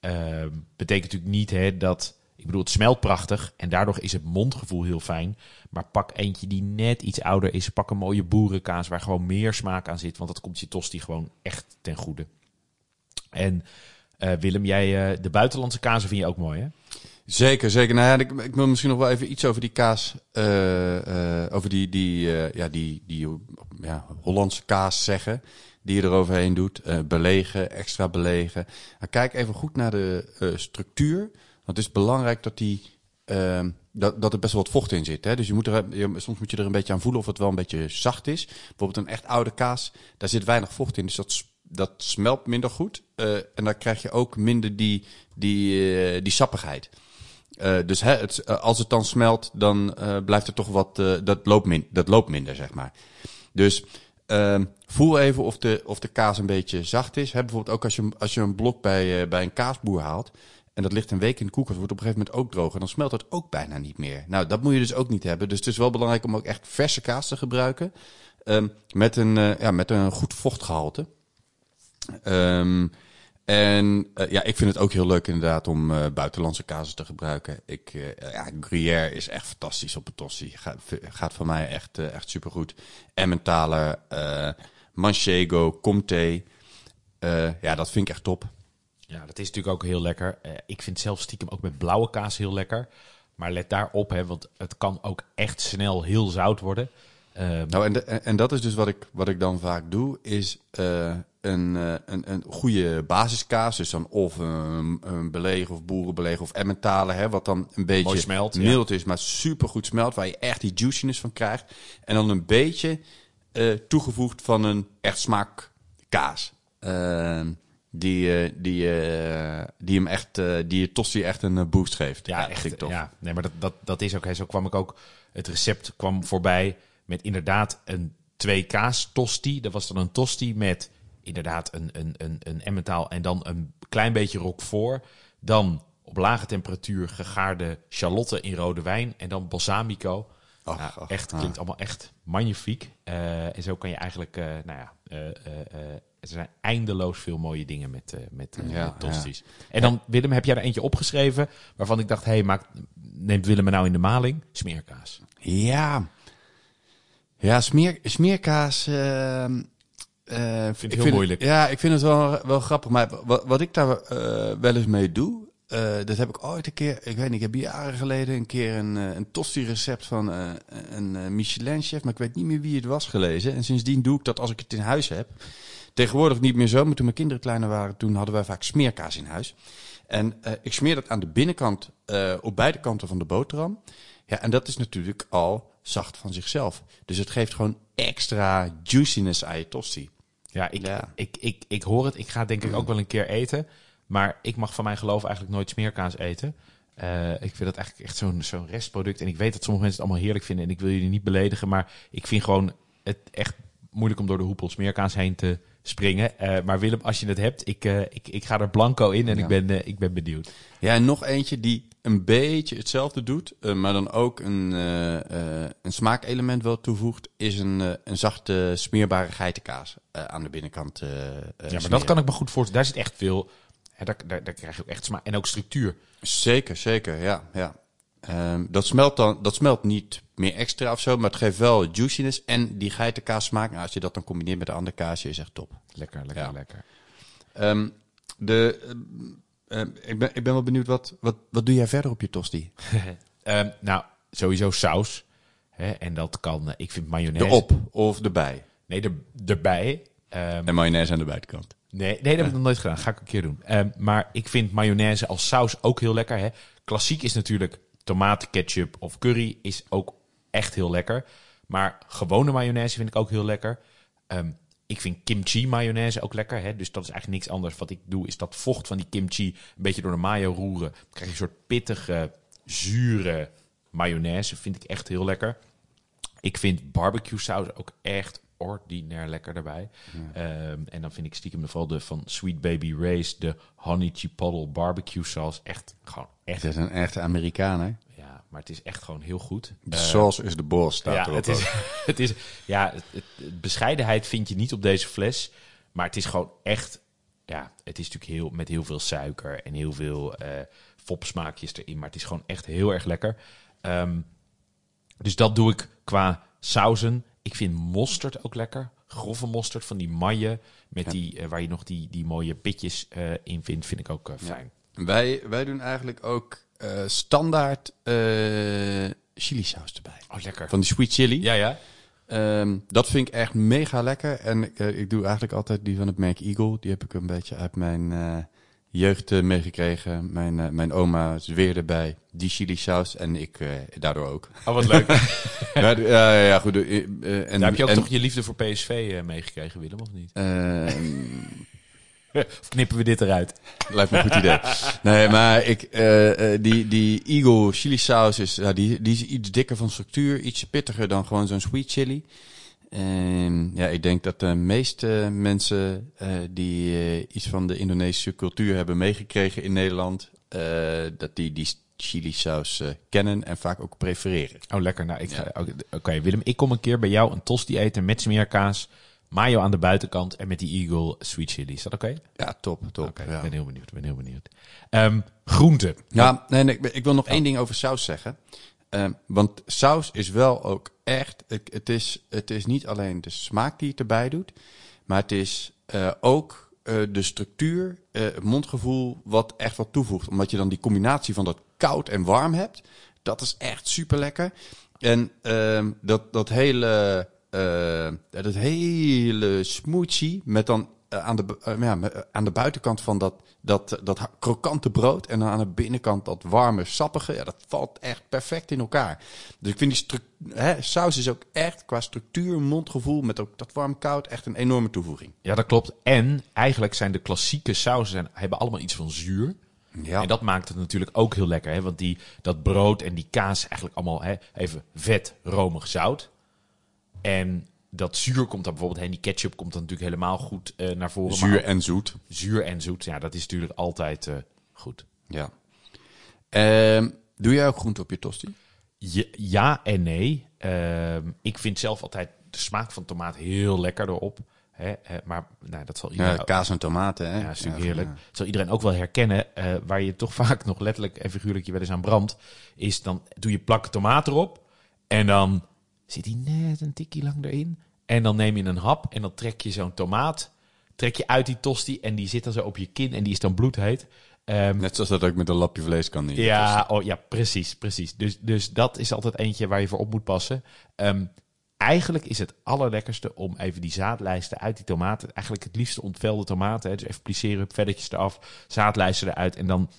Ehm, betekent natuurlijk niet hè, dat... Ik bedoel, het smelt prachtig en daardoor is het mondgevoel heel fijn. Maar pak eentje die net iets ouder is. Pak een mooie boerenkaas waar gewoon meer smaak aan zit. Want dat komt je tosti gewoon echt ten goede. En eh, Willem, jij eh, de buitenlandse kazen vind je ook mooi, hè? Zeker, zeker. Nou ja, ik, ik wil misschien nog wel even iets over die kaas, eh, over die, die, ja, die, die ja, Hollandse kaas zeggen. Die je eroverheen doet. Belegen, extra belegen. Maar kijk even goed naar de structuur. Want het is belangrijk dat, die, ehm, dat, dat er best wel wat vocht in zit. Hè? Dus je moet er, je, soms moet je er een beetje aan voelen of het wel een beetje zacht is. Bijvoorbeeld een echt oude kaas, daar zit weinig vocht in. Dus dat, dat smelt minder goed. Eh, en dan krijg je ook minder die, die, eh, die sappigheid. Eh, dus hè, het, als het dan smelt, dan blijft er toch wat. dat, loopt dat loopt minder, zeg maar. Dus ehm, voel even of de, of de kaas een beetje zacht is. Hè, bijvoorbeeld ook als je, als je een blok bij, bij een kaasboer haalt. En dat ligt een week in de koelkast, wordt op een gegeven moment ook droog. En dan smelt het ook bijna niet meer. Nou, dat moet je dus ook niet hebben. Dus het is wel belangrijk om ook echt verse kaas te gebruiken. ehm, met, een, eh, ja, met een goed vochtgehalte. Ehm, en eh, ja, ik vind het ook heel leuk inderdaad om eh, buitenlandse kazen te gebruiken. Ik, ja, Gruyère is echt fantastisch op een tossie. Gaat, gaat voor mij echt, echt supergoed. Emmentaler, Manchego, Comté. Ja, dat vind ik echt top. Ja, dat is natuurlijk ook heel lekker. Eh, ik vind zelf stiekem ook met blauwe kaas heel lekker. Maar let daarop, hè, want het kan ook echt snel heel zout worden. Ehm, Nou, en, de- en, dat is dus wat ik, wat ik dan vaak doe, is eh, een, eh, een, een goede basiskaas. Dus dan of een, een belegen of boerenbelegen of emmentaler, hè, wat dan een beetje smelt, ja. mild is, maar super goed smelt, waar je echt die juiciness van krijgt. En dan een beetje toegevoegd van een echt smaakkaas. Ehm, die, eh, die, eh, die hem echt, eh, die tosti echt een boost geeft. ja, echt. tof. Ja, nee, maar dat, dat, dat is ook. Hè, zo kwam ik ook. Het recept kwam voorbij met inderdaad een twee kaas tosti. Dat was dan een tosti met inderdaad een, een, een, een emmentaal en dan een klein beetje roquefort. Dan op lage temperatuur gegaarde shalotten in rode wijn en dan balsamico. Och, Ja, och, echt, ah. klinkt allemaal echt magnifiek. En zo kan je eigenlijk, eh, nou ja, eh, er zijn eindeloos veel mooie dingen met, eh, met, Ja, met tosties. En dan, Willem, heb jij er eentje opgeschreven waarvan ik dacht, hé, hey, maakt- neemt Willem me nou in de maling? Smeerkaas. Ja. Ja, smeer, smeerkaas. ehm, eh, het ik heel vind moeilijk. ja, ik vind het wel, wel grappig. Maar wat, wat ik daar wel eens mee doe. dat heb ik ooit een keer. Ik weet niet, ik heb jaren geleden een keer een, een tosti-recept van een Michelin-chef. Maar ik weet niet meer wie het was gelezen. En sindsdien doe ik dat als ik het in huis heb. Tegenwoordig niet meer zo. Maar toen mijn kinderen kleiner waren, toen hadden wij vaak smeerkaas in huis. En eh, ik smeer dat aan de binnenkant eh, op beide kanten van de boterham. Ja, en dat is natuurlijk al zacht van zichzelf. Dus het geeft gewoon extra juiciness aan je tosti. Ja, ik, Ja. Ik, ik, ik hoor het. Ik ga het denk ik ook wel een keer eten. Maar ik mag van mijn geloof eigenlijk nooit smeerkaas eten. Eh, ik vind dat eigenlijk echt zo'n zo'n restproduct. En ik weet dat sommige mensen het allemaal heerlijk vinden. En ik wil jullie niet beledigen. Maar ik vind gewoon het echt moeilijk om door de hoepel smeerkaas heen te springen. Eh, maar Willem, als je het hebt, ik, eh, ik, ik ga er blanco in. En Ja. ik, ben, eh, ik ben benieuwd. Ja, en nog eentje die een beetje hetzelfde doet, maar dan ook een, een smaakelement wel toevoegt, is een, een zachte smeerbare geitenkaas aan de binnenkant. Ja, maar smeren. dat kan ik me goed voorstellen. Daar zit echt veel... Hè, daar, daar, daar krijg je ook echt smaak. En ook structuur. Zeker, zeker, ja. ja. Ehm, dat, smelt dan, dat smelt niet meer extra of zo, maar het geeft wel juiciness en die geitenkaas smaak. Nou, als je dat dan combineert met de andere kaasje, is echt top. Lekker, lekker, Ja. lekker. Ehm, de, ehm, ik, ben, ik ben wel benieuwd, wat, wat, wat doe jij verder op je tosti? *laughs* Nou, sowieso saus. Hè, en dat kan... eh, ik vind mayonaise... Erop of erbij? Nee, er, erbij. En mayonaise aan de buitenkant. nee, nee, dat heb ik nog nooit gedaan. Ga ik een keer doen. Maar ik vind mayonaise als saus ook heel lekker. Hè. Klassiek is natuurlijk tomaten, ketchup of curry is ook echt heel lekker. Maar gewone mayonaise vind ik ook heel lekker. Ehm, ik vind kimchi mayonaise ook lekker. Hè? Dus dat is eigenlijk niks anders. Wat ik doe is dat vocht van die kimchi een beetje door de mayo roeren. Dan krijg je een soort pittige, zure mayonaise. Vind ik echt heel lekker. Ik vind barbecue saus ook echt ordinair lekker daarbij. Ehm, en dan vind ik stiekem vooral de van Sweet Baby Ray's, de honey chipotle barbecue saus, echt gewoon echt. Het is een echte Amerikaan, hè? Ja, maar het is echt gewoon heel goed. De Eh, sauce is de boss, staat ja, erop het is, *laughs* het is, ja, het, het- bescheidenheid vind je niet op deze fles. Maar het is gewoon echt, ja, het is natuurlijk heel, met heel veel suiker en heel veel eh fopsmaakjes erin. Maar het is gewoon echt heel erg lekker. Ehm, dus dat doe ik qua sauzen. Ik vind mosterd ook lekker. Grove mosterd van die maille, met Ja. die, eh, waar je nog die, die mooie pitjes eh, in vindt, vind ik ook fijn. Wij, wij doen eigenlijk ook eh, standaard eh chili saus erbij. Oh, lekker. Van die sweet chili. Ja, ja. Ehm, dat vind ik echt mega lekker. En ik, eh, ik doe eigenlijk altijd die van het merk Eagle. Die heb ik een beetje uit mijn jeugd meegekregen. Mijn, mijn oma zweerde bij die chili saus. En ik daardoor ook. Oh, wat leuk. *laughs* ja, ja, ja, goed. en, Daar heb je ook en, toch je liefde voor PSV meegekregen, Willem, of niet? Of *laughs* knippen we dit eruit? Lijkt me een goed idee. Nee, maar ik, eh, eh, die, die Eagle chili saus is, ja, die, die is iets dikker van structuur, iets pittiger dan gewoon zo'n sweet chili. En ja, ik denk dat de meeste mensen eh, die iets van de Indonesische cultuur hebben meegekregen in Nederland, dat die die chili saus kennen en vaak ook prefereren. Oh, lekker. Nou, ik ga, oké, Oké, Willem, ik kom een keer bij jou een tosti eten met smeerkaas, mayo aan de buitenkant en met die Eagle sweet chili. Is dat oké? Ja, top, top. Ja. ik ben heel benieuwd. Ik ben heel benieuwd. Ehm groenten. Ja, nee, nee, ik, wil nog één ding over saus zeggen. Ehm, want saus is wel ook echt. ik- Het is, het is niet alleen de smaak die het erbij doet, maar het is eh, ook eh, de structuur, eh, het mondgevoel, wat echt wat toevoegt. Omdat je dan die combinatie van dat koud en warm hebt. Dat is echt super lekker. En ehm, dat, dat hele. Eh, dat hele smoothie met dan eh, aan, de, eh, ja, eh, aan de buitenkant van dat, dat, dat krokante brood en dan aan de binnenkant dat warme, sappige. Ja, dat valt echt perfect in elkaar. Dus ik vind die hè, saus is ook echt qua structuur, mondgevoel met ook dat warm-koud echt een enorme toevoeging. Ja, dat klopt. En eigenlijk zijn de klassieke sauzen zijn, hebben allemaal iets van zuur. Ja, En dat maakt het natuurlijk ook heel lekker. Hè? Want die, dat brood en die kaas eigenlijk allemaal hè, even vet, romig, zout. En dat zuur komt dan bijvoorbeeld, hè, die ketchup komt dan natuurlijk helemaal goed eh, naar voren. maar zuur en zoet. zuur en zoet, ja, dat is natuurlijk altijd eh, goed. Ja. Ehm, doe jij ook groente op je tosti? Ja, ja en nee. Ehm, ik vind zelf altijd de smaak van tomaat heel lekker erop. Hè? maar nou, dat zal Ja, iedereen, kaas en tomaten, hè? ja, is natuurlijk heerlijk. ja. Dat zal iedereen ook wel herkennen. eh, waar je toch *laughs* vaak nog letterlijk en figuurlijk je wel eens aan brandt. Is dan doe je plak tomaat erop. En dan zit hij net een tikkie lang erin. En dan neem je een hap en dan trek je zo'n tomaat. Trek je uit die tosti en die zit dan zo op je kin en die is dan bloedheet. Ehm, Net zoals dat ook met een lapje vlees kan. je ja, oh, ja, precies, precies. Dus, dus dat is altijd eentje waar je voor op moet passen. Ehm, eigenlijk is het allerlekkerste om even die zaadlijsten uit die tomaten... eigenlijk het liefste ontvelde tomaten, hè, dus even plisseren, velletjes eraf, zaadlijsten eruit... en dan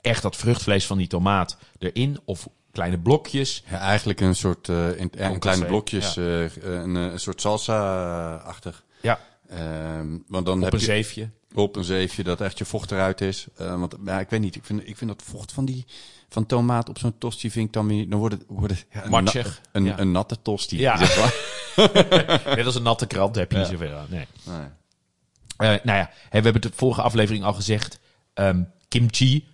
echt dat vruchtvlees van die tomaat erin of kleine blokjes. Ja, eigenlijk een soort, eh, in, kleine blokjes, ja. eh, een, eh, een soort salsa-achtig. Ja, Ehm, want dan op heb een je zeefje. op een zeefje dat echt je vocht eruit is. Eh, want ja, ik weet niet, ik vind, ik vind dat vocht van die van tomaat op zo'n tosti vind ik dan weer, dan wordt het, wordt het ja, een, na- een, ja. een natte tosti. Ja. *laughs* Net als een natte krant heb je niet zoveel aan. Nee. Nee. Eh, nou ja, we hebben het de vorige aflevering al gezegd. ehm, kimchi,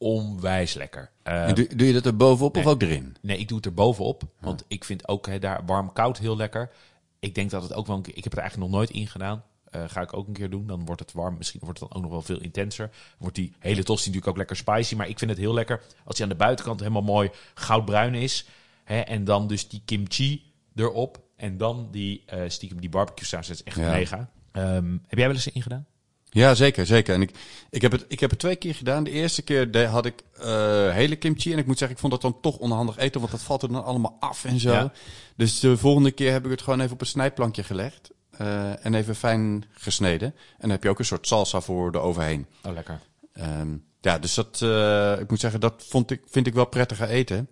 onwijs lekker. Eh, En doe, doe je dat er bovenop nee. of ook erin? Nee, ik doe het er bovenop. Want ik vind ook daar warm-koud heel lekker. Ik denk dat het ook wel een keer... Ik heb het eigenlijk nog nooit in gedaan. Eh, ga ik ook een keer doen. Dan wordt het warm. Misschien wordt het dan ook nog wel veel intenser. Wordt die hele tosti natuurlijk ook lekker spicy. Maar ik vind het heel lekker als hij aan de buitenkant helemaal mooi goudbruin is. Hè, en dan dus die kimchi erop. En dan die uh, stiekem die barbecue saus. Dat is echt Ja. mega. Ehm, heb jij wel eens in gedaan? Ja, zeker, zeker. En ik, ik, heb het, ik heb het twee keer gedaan. De eerste keer had ik eh, hele kimchi. En ik moet zeggen, ik vond dat dan toch onhandig eten. Want dat valt er dan allemaal af en zo. Ja. Dus de volgende keer heb ik het gewoon even op een snijplankje gelegd. eh, en even fijn gesneden. En dan heb je ook een soort salsa voor de overheen. Oh, lekker. Ehm, ja, dus dat, eh, ik moet zeggen, dat vond ik, vind ik wel prettiger eten.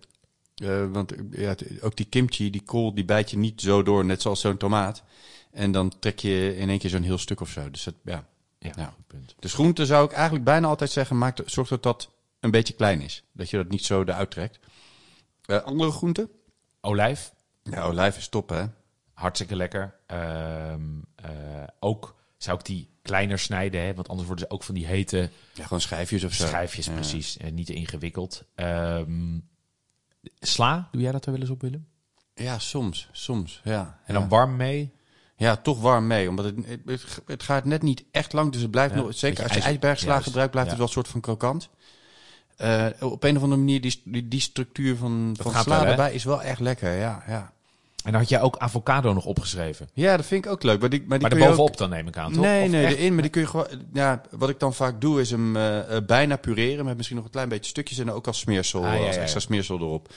Want ja, ook die kimchi, die kool, die bijt je niet zo door, net zoals zo'n tomaat. En dan trek je in één keer zo'n heel stuk of zo. Dus dat, ja. Ja, Ja. goed punt. Dus groente zou ik eigenlijk bijna altijd zeggen, maak, zorg dat dat een beetje klein is. Dat je dat niet zo eruit trekt. Eh, andere groenten? Olijf, Ja, olijf is top, hè? hartstikke lekker. Ehm, eh, ook zou ik die kleiner snijden, hè, want anders worden ze ook van die hete Ja, gewoon schijfjes of zo. schijfjes, Ja. precies. En niet te ingewikkeld. Ehm, sla, doe jij dat er wel eens op, Willem? Ja, soms, soms, ja. En ja. dan warm mee. Ja, toch warm mee. Omdat het, het, het gaat net niet echt lang. Dus het blijft Ja, nog. Zeker als je ijzer- ijsbergsla juist, gebruikt, blijft ja. het wel een soort van krokant. Eh, op een of andere manier, die, die, die structuur van, van sla erbij is wel echt lekker. Ja, ja. En dan had jij ook avocado nog opgeschreven. ja, dat vind ik ook leuk. Maar die, maar die Maar ook, dan neem ik aan, toch? Nee, Of nee, echt? erin. Maar die kun je gewoon. Ja, wat ik dan vaak doe, is hem eh, bijna pureren. Met misschien nog een klein beetje stukjes. En dan ook als smeersel. Ah, ja, als extra smeersel erop.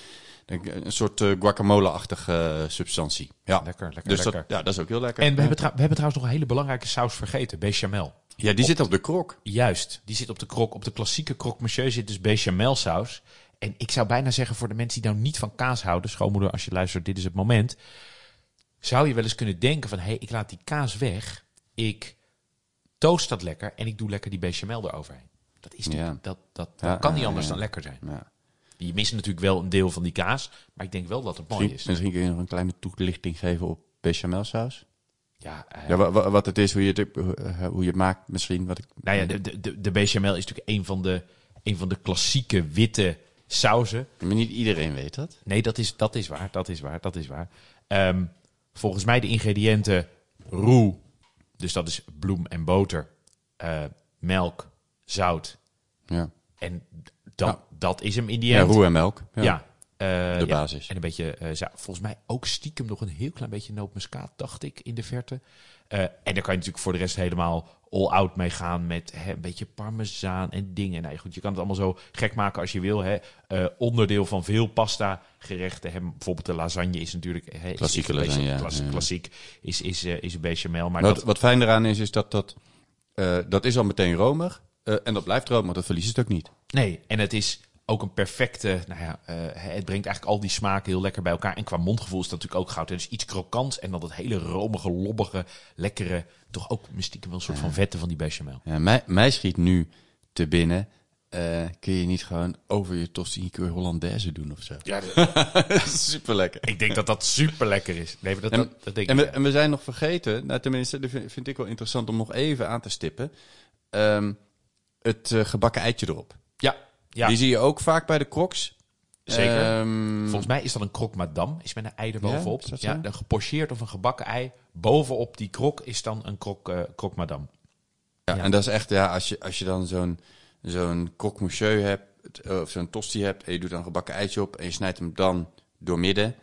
Ik, Een soort eh, guacamole-achtige eh, substantie. Ja, Lekker, lekker, dus lekker. Dat, ja, dat is ook heel lekker. En we Ja. hebben, we hebben trouwens nog een hele belangrijke saus vergeten. Bechamel. ja, die zit op de krok. Juist, die zit op de krok. Op de klassieke croque monsieur zit dus bechamel saus. En ik zou bijna zeggen voor de mensen die nou niet van kaas houden, schoonmoeder, als je luistert, dit is het moment. Zou je wel eens kunnen denken van, hé, hey, ik laat die kaas weg. Ik toast dat lekker en ik doe lekker die bechamel eroverheen. Dat is natuurlijk, Ja. dat, dat, Ja, kan niet ja, anders ja. dan lekker zijn. Ja. Je mist natuurlijk wel een deel van die kaas, maar ik denk wel dat het mooi Misschien, is. misschien kun je nog een kleine toelichting geven op bechamelsaus. Ja, eh, Ja, wa- wa- wat het is, hoe je het, eh, hoe je het maakt misschien. Wat ik, Nou ja, de, de, de, de bechamel is natuurlijk een van de, een van de klassieke witte sauzen. Maar niet iedereen weet dat. Nee, dat is, dat is waar, dat is waar, dat is waar. Ehm, volgens mij de ingrediënten roe, dus dat is bloem en boter, eh, melk, zout Ja, en dat, dat is hem in die ja end. roe en melk. Ja. eh, De basis. En een beetje, eh, volgens mij ook stiekem nog een heel klein beetje nootmuskaat, dacht ik, in de verte. Eh, en daar kan je natuurlijk voor de rest helemaal all-out mee gaan met hè, een beetje parmezaan en dingen. Nou ja, goed, je kan het allemaal zo gek maken als je wil. Hè. Onderdeel van veel pasta gerechten. Hè. Bijvoorbeeld de lasagne is natuurlijk... Hè, is- Klassieke is beetje lasagne, Ja. Klassiek is, is, is een bechamel. Maar Wat, dat, wat fijn eraan is, is dat dat, dat is al meteen romig. Eh, en dat blijft romig, dat verliest het ook niet. Nee, en het is ook een perfecte. Nou ja, eh, het brengt eigenlijk al die smaken heel lekker bij elkaar. En qua mondgevoel is dat natuurlijk ook goud. Het is iets krokants en dan dat hele romige, lobbige, lekkere. Toch ook mystiek wel een soort van vette van die bechamel. Ja, mij, mij schiet nu te binnen. eh, kun je niet gewoon over je tosti een keer Hollandaise doen of zo? Ja, *laughs* Super lekker. ik denk dat dat super lekker is. Nee, maar dat, En- dat, dat denk En ik. we, en we zijn nog vergeten, nou, tenminste, dat vind, vind ik wel interessant om nog even aan te stippen. Ehm, het eh, gebakken eitje erop. ja, ja. Die zie je ook vaak bij de crocs. Zeker. Ehm, Volgens mij is dat een croque madame, is met een ei er bovenop. Ja, een gepocheerd of een gebakken ei. Bovenop die krok is dan een croque, eh, croque madame. Ja, Ja. en dat is echt, ja, als je, als je dan zo'n zo'n croque monsieur hebt, eh, of zo'n tosti hebt, en je doet dan een gebakken eitje op en je snijdt hem dan door midden,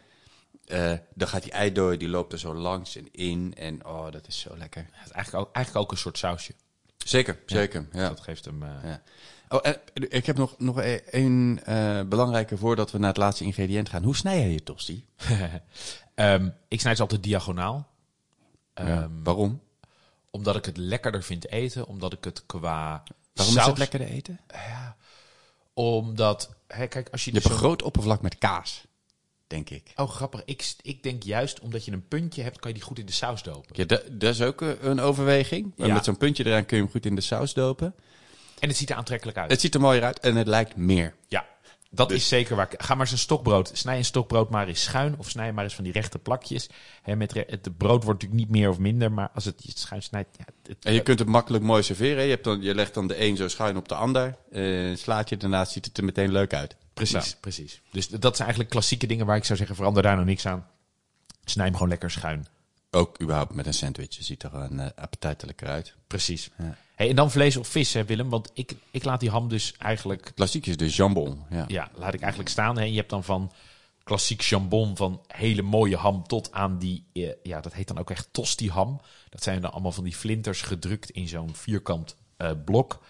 eh, dan gaat die eidooi, die loopt er zo langs en in en oh, dat is zo lekker. Het is eigenlijk ook, eigenlijk ook een soort sausje. Zeker, zeker, ja. Dat geeft hem... eh, ja. Oh, en ik heb nog, nog e- één eh, belangrijke voordat we naar het laatste ingrediënt gaan. Hoe snij jij je tosti? *laughs* Ehm, ik snijd ze altijd diagonaal. Ja, Ehm, Waarom? Omdat ik het lekkerder vind eten. Omdat ik het qua Waarom saus... is het lekkerder eten? Omdat, hè, kijk, als je, Je dus hebt een groot oppervlak met kaas, denk ik. Oh, grappig. Ik, ik denk juist omdat je een puntje hebt, kan je die goed in de saus dopen. Ja, dat, dat is ook eh, een overweging. Maar Ja. Met zo'n puntje eraan kun je hem goed in de saus dopen. En het ziet er aantrekkelijk uit. Het ziet er mooier uit en het lijkt meer. Ja, dat Dus- is zeker waar. Ga maar eens een stokbrood. Snij een stokbrood maar eens schuin. Of snij maar eens van die rechte plakjes. Hè, met re- het brood wordt natuurlijk niet meer of minder. Maar als het schuin snijdt... Ja, het, En je kunt het makkelijk mooi serveren. Je, hebt dan, je legt dan de een zo schuin op de ander. eh, slaat je, daarnaast ziet het er meteen leuk uit. Precies, Nou. precies. Dus dat zijn eigenlijk klassieke dingen waar ik zou zeggen... verander daar nou niks aan. Snij hem gewoon lekker schuin. Ook überhaupt met een sandwich. Je ziet er een uh, appetijtelijker uit. Precies. Ja. Hey, en dan vlees of vis, hè, Willem? Want ik, ik laat die ham dus eigenlijk... Klassiek is de jambon. Ja. Ja, laat ik eigenlijk staan. Hè. Je hebt dan van klassiek jambon van hele mooie ham tot aan die... eh, ja, dat heet dan ook echt tosti ham. Dat zijn dan allemaal van die flinters gedrukt in zo'n vierkant eh, blok.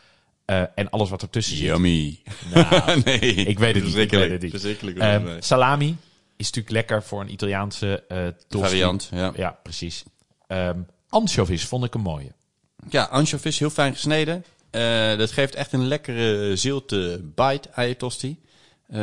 Eh, en alles wat ertussen zit. Yummy. *laughs* Nou, *laughs* nee, ik weet het niet. Ik weet het niet. Verschrikkelijk. Ehm, salami is natuurlijk lekker voor een Italiaanse tosti. Variant, ja. Ja, precies. Ehm anchovies vond ik een mooie. Ja, anchovies heel fijn gesneden. Eh, dat geeft echt een lekkere zilte bite aan je tosti.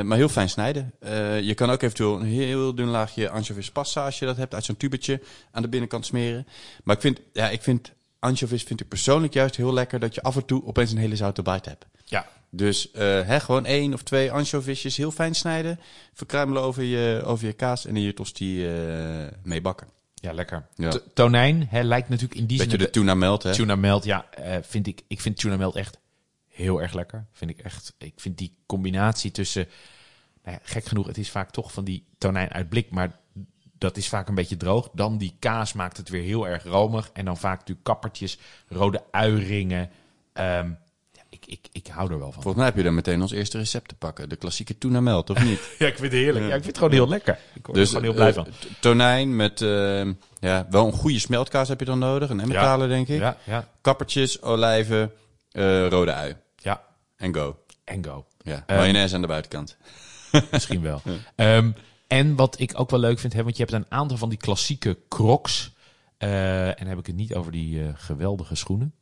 Maar heel fijn snijden. Je kan ook eventueel een heel dun laagje anchovies pasta, als je dat hebt, uit zo'n tubetje aan de binnenkant smeren. Maar ik vind, ja, ik vind anchovies vind ik persoonlijk juist heel lekker dat je af en toe opeens een hele zoute bite hebt. Ja, Dus eh, hè, gewoon één of twee anchoviesjes heel fijn snijden. Verkruimelen over je, over je kaas en in je tosti eh mee bakken. ja lekker. Ja. Tonijn hè, lijkt natuurlijk in die Beetje zin... de tuna melt, hè? Tuna melt, ja, eh, vind ik, ik vind tuna melt echt heel erg lekker. Vind ik echt, ik vind die combinatie tussen, nou ja, gek genoeg, het is vaak toch van die tonijn uit blik, maar dat is vaak een beetje droog. Dan die kaas maakt het weer heel erg romig. En dan vaak natuurlijk kappertjes, rode uiringen. Ehm, ja, ik, ik, ik hou er wel van. Volgens mij heb je dan meteen ons eerste recept te pakken. De klassieke tuna melt, of niet? *laughs* Ja, ik vind het heerlijk. Ja, ik vind het gewoon heel lekker. Ik word er gewoon heel blij eh, van. tonijn met eh, ja, wel een goede smeltkaas heb je dan nodig. Een emmentaler, denk ik. Ja, ja, Kappertjes, olijven, eh, rode ui. ja. En go. En go. Ja, Eh, mayonaise aan de buitenkant. Misschien wel. *laughs* Ehm, en wat ik ook wel leuk vind, hè, want je hebt een aantal van die klassieke crocs. Eh, en dan heb ik het niet over die eh, geweldige schoenen.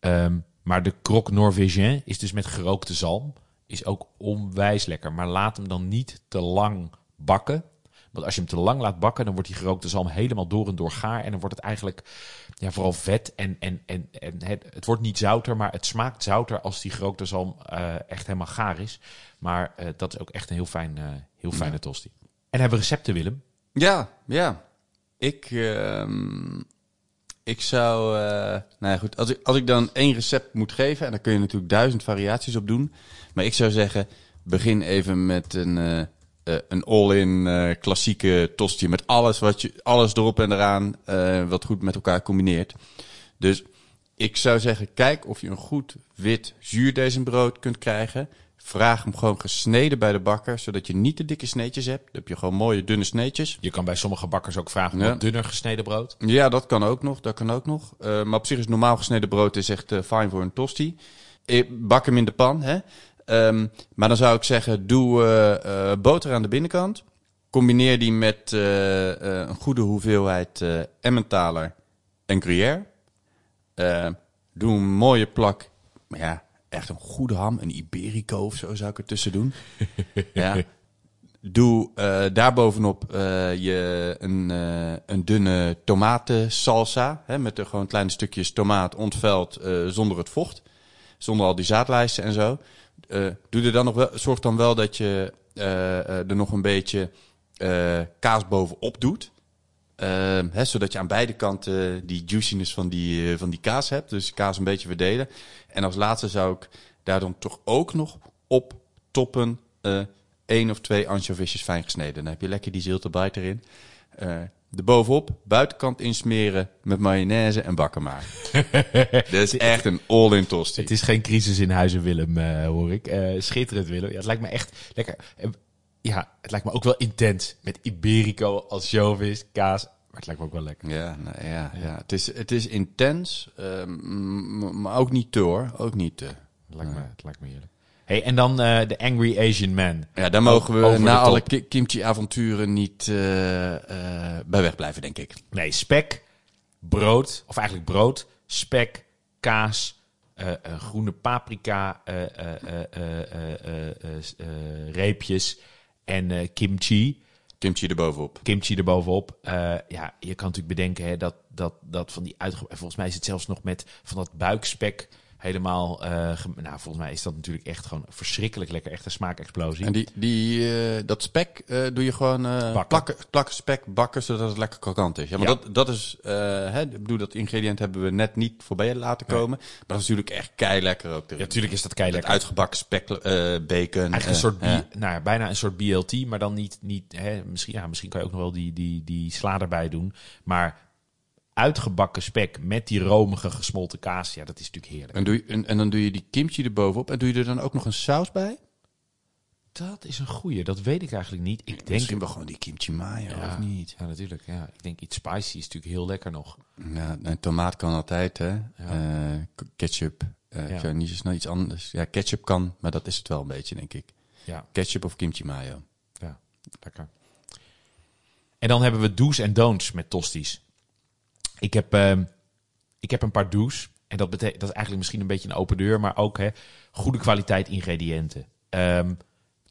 Ehm, maar de croc norvégien is dus met gerookte zalm. Is ook onwijs lekker. Maar laat hem dan niet te lang bakken. Want als je hem te lang laat bakken, dan wordt die gerookte zalm helemaal door en door gaar. En dan wordt het eigenlijk ja, vooral vet. En, en, en, en het, het wordt niet zouter, maar het smaakt zouter als die gerookte zalm eh, echt helemaal gaar is. Maar dat is ook echt een heel, fijn, heel fijne tosti. En hebben recepten, Willem? Ja, ja. Ik, ehm, ik zou... eh, nou ja, goed. Als ik, als ik dan één recept moet geven... en daar kun je natuurlijk duizend variaties op doen... maar ik zou zeggen... begin even met een, eh, eh, een all-in klassieke tosti... met alles, wat je, alles erop en eraan... wat goed met elkaar combineert. Dus ik zou zeggen... kijk of je een goed wit zuurdesembrood kunt krijgen... Vraag hem gewoon gesneden bij de bakker, zodat je niet te dikke sneetjes hebt. Dan heb je gewoon mooie dunne sneetjes. Je kan bij sommige bakkers ook vragen om Ja. wat dunner gesneden brood. Ja, dat kan ook nog. Dat kan ook nog. Eh, maar op zich is normaal gesneden brood is echt eh, fijn voor een tosti. Eh, bak hem in de pan. Hè? Ehm, maar dan zou ik zeggen, doe boter aan de binnenkant. Combineer die met een goede hoeveelheid Emmentaler en Gruyère. Doe een mooie plak, maar ja, echt een goede ham. Een Iberico of zo zou ik er tussen doen. *laughs* ja. Doe eh daarbovenop eh je een, eh, een dunne tomatensalsa. Hè, met er gewoon kleine stukjes tomaat ontveld zonder het vocht. Zonder al die zaadlijsten en zo. Doe er dan nog wel, zorg dan wel dat je er nog een beetje kaas bovenop doet. Ehm, hè, zodat je aan beide kanten die juiciness van die, eh, van die kaas hebt. Dus kaas een beetje verdelen. En als laatste zou ik daar dan toch ook nog op toppen eh, één of twee anchovisjes fijn gesneden. Dan heb je lekker die zilterbite erin. Eh de bovenop, buitenkant insmeren met mayonaise en bakken maar. *laughs* Dit is echt een all-in tosti. Het is geen crisis in Huizen Willem, eh, hoor ik. Eh, schitterend, Willem. Ja, het lijkt me echt lekker. Eh, ja, het lijkt me ook wel intens. Met Iberico als chauvis, kaas. Maar het lijkt me ook wel lekker. Ja, nou, ja, ja. Het, is, het is intens, ehm, maar ook niet te hoor. Ook niet te. Het lijkt, me, het lijkt me heerlijk. Hey, en dan eh, de Angry Asian Man. Ja, daar mogen we na alle ki- kimchi-avonturen niet eh, eh, bij wegblijven, denk ik. Nee, spek, brood, of eigenlijk brood, spek, kaas, eh, eh, groene paprika, eh, eh, eh, eh, eh, eh, eh, eh, reepjes en eh, kimchi. Kimchi erbovenop. Kimchi erbovenop. Eh ja, je kan natuurlijk bedenken hè, dat, dat, dat van die uitge... Volgens mij is het zelfs nog met van dat buikspek helemaal... eh, gem- nou, volgens mij is dat natuurlijk echt gewoon verschrikkelijk lekker. Echt een smaakexplosie. En die, die, eh, dat spek eh, doe je gewoon eh, Bakken. plakken, plakken spek bakken, zodat het lekker krokant is. Ja, maar Ja. Dat, dat is, eh, hè, ik bedoel, dat ingrediënt hebben we net niet voorbij laten komen. Maar dat is natuurlijk echt kei lekker ook. ja, natuurlijk is dat Met keilekker. uitgebakken spek, eh, bacon. Eigenlijk een soort, nou ja, bijna een soort BLT, maar dan niet, niet hè, misschien, ja, misschien kan je ook nog wel die, die, die sla erbij doen. Maar uitgebakken spek met die romige gesmolten kaas, ja, dat is natuurlijk heerlijk. En, doe je, en, en dan doe je die kimchi erbovenop. En doe je er dan ook nog een saus bij? Dat is een goeie, dat weet ik eigenlijk niet. Ik denk, Misschien wel gewoon die kimchi mayo, ja, of niet? Ja, natuurlijk. Ja. Ik denk iets spicy is natuurlijk heel lekker nog. Ja, en tomaat kan altijd, hè. Eh, ketchup. Eh, Ja. Niet zo snel iets anders. Ja, ketchup kan, maar dat is het wel een beetje, denk ik. Ja, Ketchup of kimchi mayo. ja, lekker. En dan hebben we do's en don'ts met tosties. Ik heb, ehm, ik heb een paar do's. En dat, betekent, dat is eigenlijk misschien een beetje een open deur, maar ook hè, goede kwaliteit ingrediënten. Ehm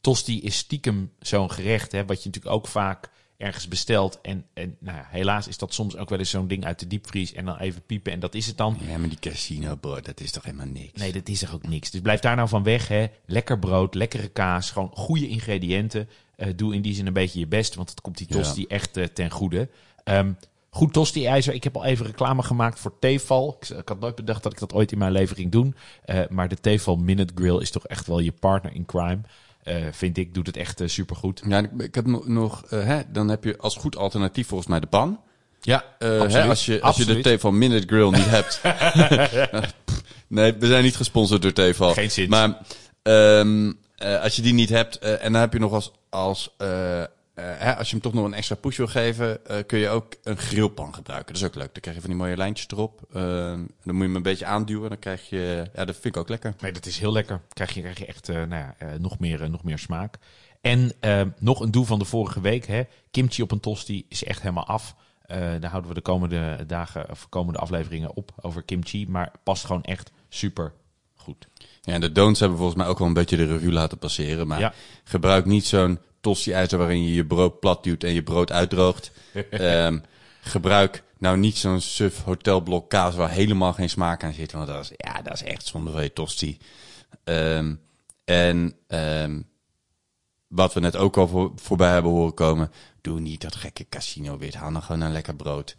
tosti is stiekem zo'n gerecht, hè, wat je natuurlijk ook vaak ergens bestelt. En, en nou ja, helaas is dat soms ook wel eens zo'n ding uit de diepvries en dan even piepen en dat is het dan. Ja, maar die casino brood, dat is toch helemaal niks? Nee, dat is er ook niks. Dus blijf daar nou van weg. Hè. Lekker brood, lekkere kaas, gewoon goede ingrediënten. Eh, doe in die zin een beetje je best, want het komt die Ja. tosti echt eh, ten goede. Ehm, goed tosti-ijzer. Ik heb al even reclame gemaakt voor Tefal. Ik, ik had nooit bedacht dat ik dat ooit in mijn leven ging doen. Eh, maar de Tefal Minute Grill is toch echt wel je partner in crime. Eh, vind ik, doet het echt super supergoed. Ja, ik, ik heb nog, eh, hè, dan heb je als goed alternatief volgens mij de pan. Ja, Eh, hè, als je, als je de Tefal Minute Grill niet hebt. *laughs* Nee, we zijn niet gesponsord door Tefal. Geen zin. Maar ehm, eh, als je die niet hebt, eh, en dan heb je nog als, als eh, eh, hè, als je hem toch nog een extra push wil geven, eh, kun je ook een grillpan gebruiken. Dat is ook leuk. Dan krijg je van die mooie lijntjes erop. Ehm, dan moet je hem een beetje aanduwen. Dan krijg je, ja, dat vind ik ook lekker. Nee, dat is heel lekker. Krijg je, krijg je echt eh, nou ja, eh, nog, meer, eh, nog meer smaak. En eh, nog een doel van de vorige week. Hè. Kimchi op een tosti is echt helemaal af. Eh, daar houden we de komende dagen of komende afleveringen op over kimchi. Maar past gewoon echt super goed. Ja, en de don'ts hebben volgens mij ook wel een beetje de revue laten passeren. Maar Ja. gebruik niet zo'n tosti-ijzer waarin je je brood plat duwt en je brood uitdroogt. *laughs* Ehm, gebruik nou niet zo'n suf hotelblok kaas waar helemaal geen smaak aan zit. Want dat is, ja, dat is echt zonde van je tosti. Ehm, en ehm, wat we net ook al voor, voorbij hebben horen komen. Doe niet dat gekke casino wit. Haal dan gewoon een lekker brood.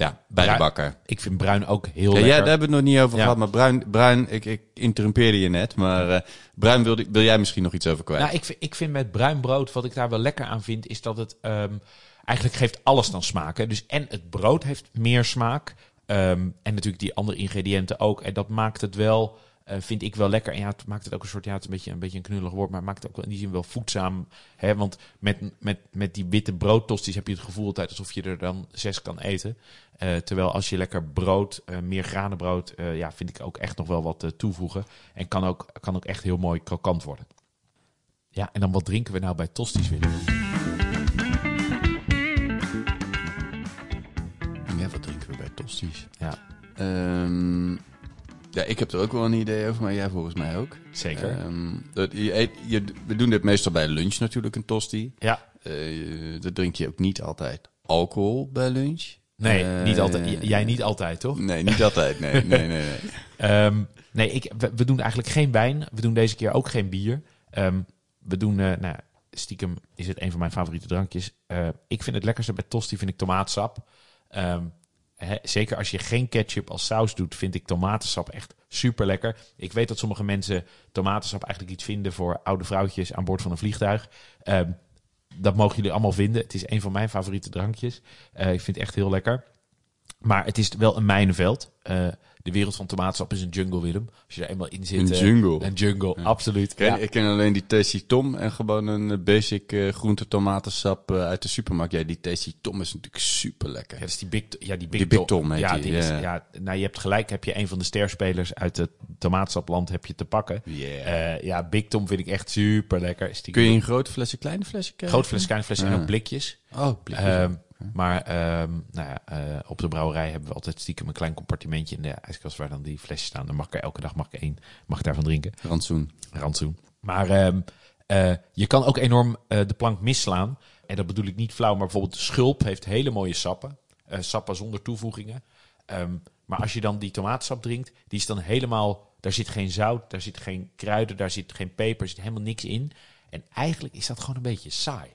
Ja, bij de bakker. Ik vind bruin ook heel Ja, lekker. ja, daar hebben we het nog niet over Ja. gehad. Maar Bruin, Bruin ik, ik interrumpeerde je net. Maar eh, Bruin, wil, wil jij misschien nog iets over kwijt? Nou, ik, vind- ik vind met bruin brood, wat ik daar wel lekker aan vind, is dat het ehm, eigenlijk geeft alles dan smaak. Hè? Dus en het brood heeft meer smaak. ehm, en natuurlijk die andere ingrediënten ook. En dat maakt het wel, eh, vind ik wel lekker. En ja, het maakt het ook een soort, ja, het is een beetje een, beetje een knullig woord, maar het maakt het ook wel in die zin wel voedzaam. Hè? Want met, met, met die witte broodtosties heb je het gevoel altijd alsof je er dan zes kan eten. Eh, terwijl als je lekker brood, eh, meer granenbrood, ja, vind ik ook echt nog wel wat toevoegen. En kan ook, kan ook echt heel mooi krokant worden. Ja, en dan wat drinken we nou bij Tosties, Willem? Ja, wat drinken we bij Tosties? Ja, Ehm, ja, ik heb er ook wel een idee over, maar jij volgens mij ook. zeker. Ehm, dat, je eet, je, we doen dit meestal bij lunch natuurlijk, een tosti. ja, Eh dat drink je ook niet altijd alcohol bij lunch. nee, Eh, niet altijd. J- Jij niet altijd, toch? Nee, niet altijd. Nee, *laughs* nee, nee. nee. Ehm, nee, ik, we, we doen eigenlijk geen wijn. We doen deze keer ook geen bier. Ehm, we doen, eh, nou, stiekem is het een van mijn favoriete drankjes. Eh, ik vind het lekkerste bij tosti, vind ik tomaatsap. Ehm, zeker als je geen ketchup als saus doet, vind ik tomatensap echt Super lekker. Ik weet dat sommige mensen tomatensap eigenlijk iets vinden voor oude vrouwtjes aan boord van een vliegtuig. Ehm, dat mogen jullie allemaal vinden. Het is een van mijn favoriete drankjes. Eh, ik vind het echt heel lekker. Maar het is wel een mijnenveld. Eh, de wereld van tomatensap is een jungle, Willem. Als je er eenmaal in zit. Een eh, jungle. Een jungle, absoluut. Ik ken, Ja. ik ken alleen die Tasty Tom en gewoon een eh, basic eh, groente tomatensap eh, uit de supermarkt. Ja, die Tasty Tom is natuurlijk super lekker. Ja, dat is die Big, ja, die Big, Die Big Tom heet ja, die, is, ja. ja, nou, je hebt gelijk, heb je een van de sterspelers uit het tomatensapland heb je te pakken. Yeah. Ja, Big Tom vind ik echt super lekker. Kun je in grote flessen, kleine flessen krijgen? Groot fles, kleine fles en ook blikjes. Oh. Ehm, maar ehm, nou ja, eh, op de brouwerij hebben we altijd stiekem een klein compartimentje in de ijskast waar dan die flesjes staan. Dan mag ik er elke dag mag ik één, mag ik daarvan drinken. Rantsoen. Rantsoen. Maar ehm, eh, je kan ook enorm eh, de plank misslaan. En dat bedoel ik niet flauw, maar bijvoorbeeld schulp heeft hele mooie sappen. Sappen zonder toevoegingen. Maar als je dan die tomaatsap drinkt, die is dan helemaal... Daar zit geen zout, daar zit geen kruiden, daar zit geen peper, er zit helemaal niks in. En eigenlijk is dat gewoon een beetje saai.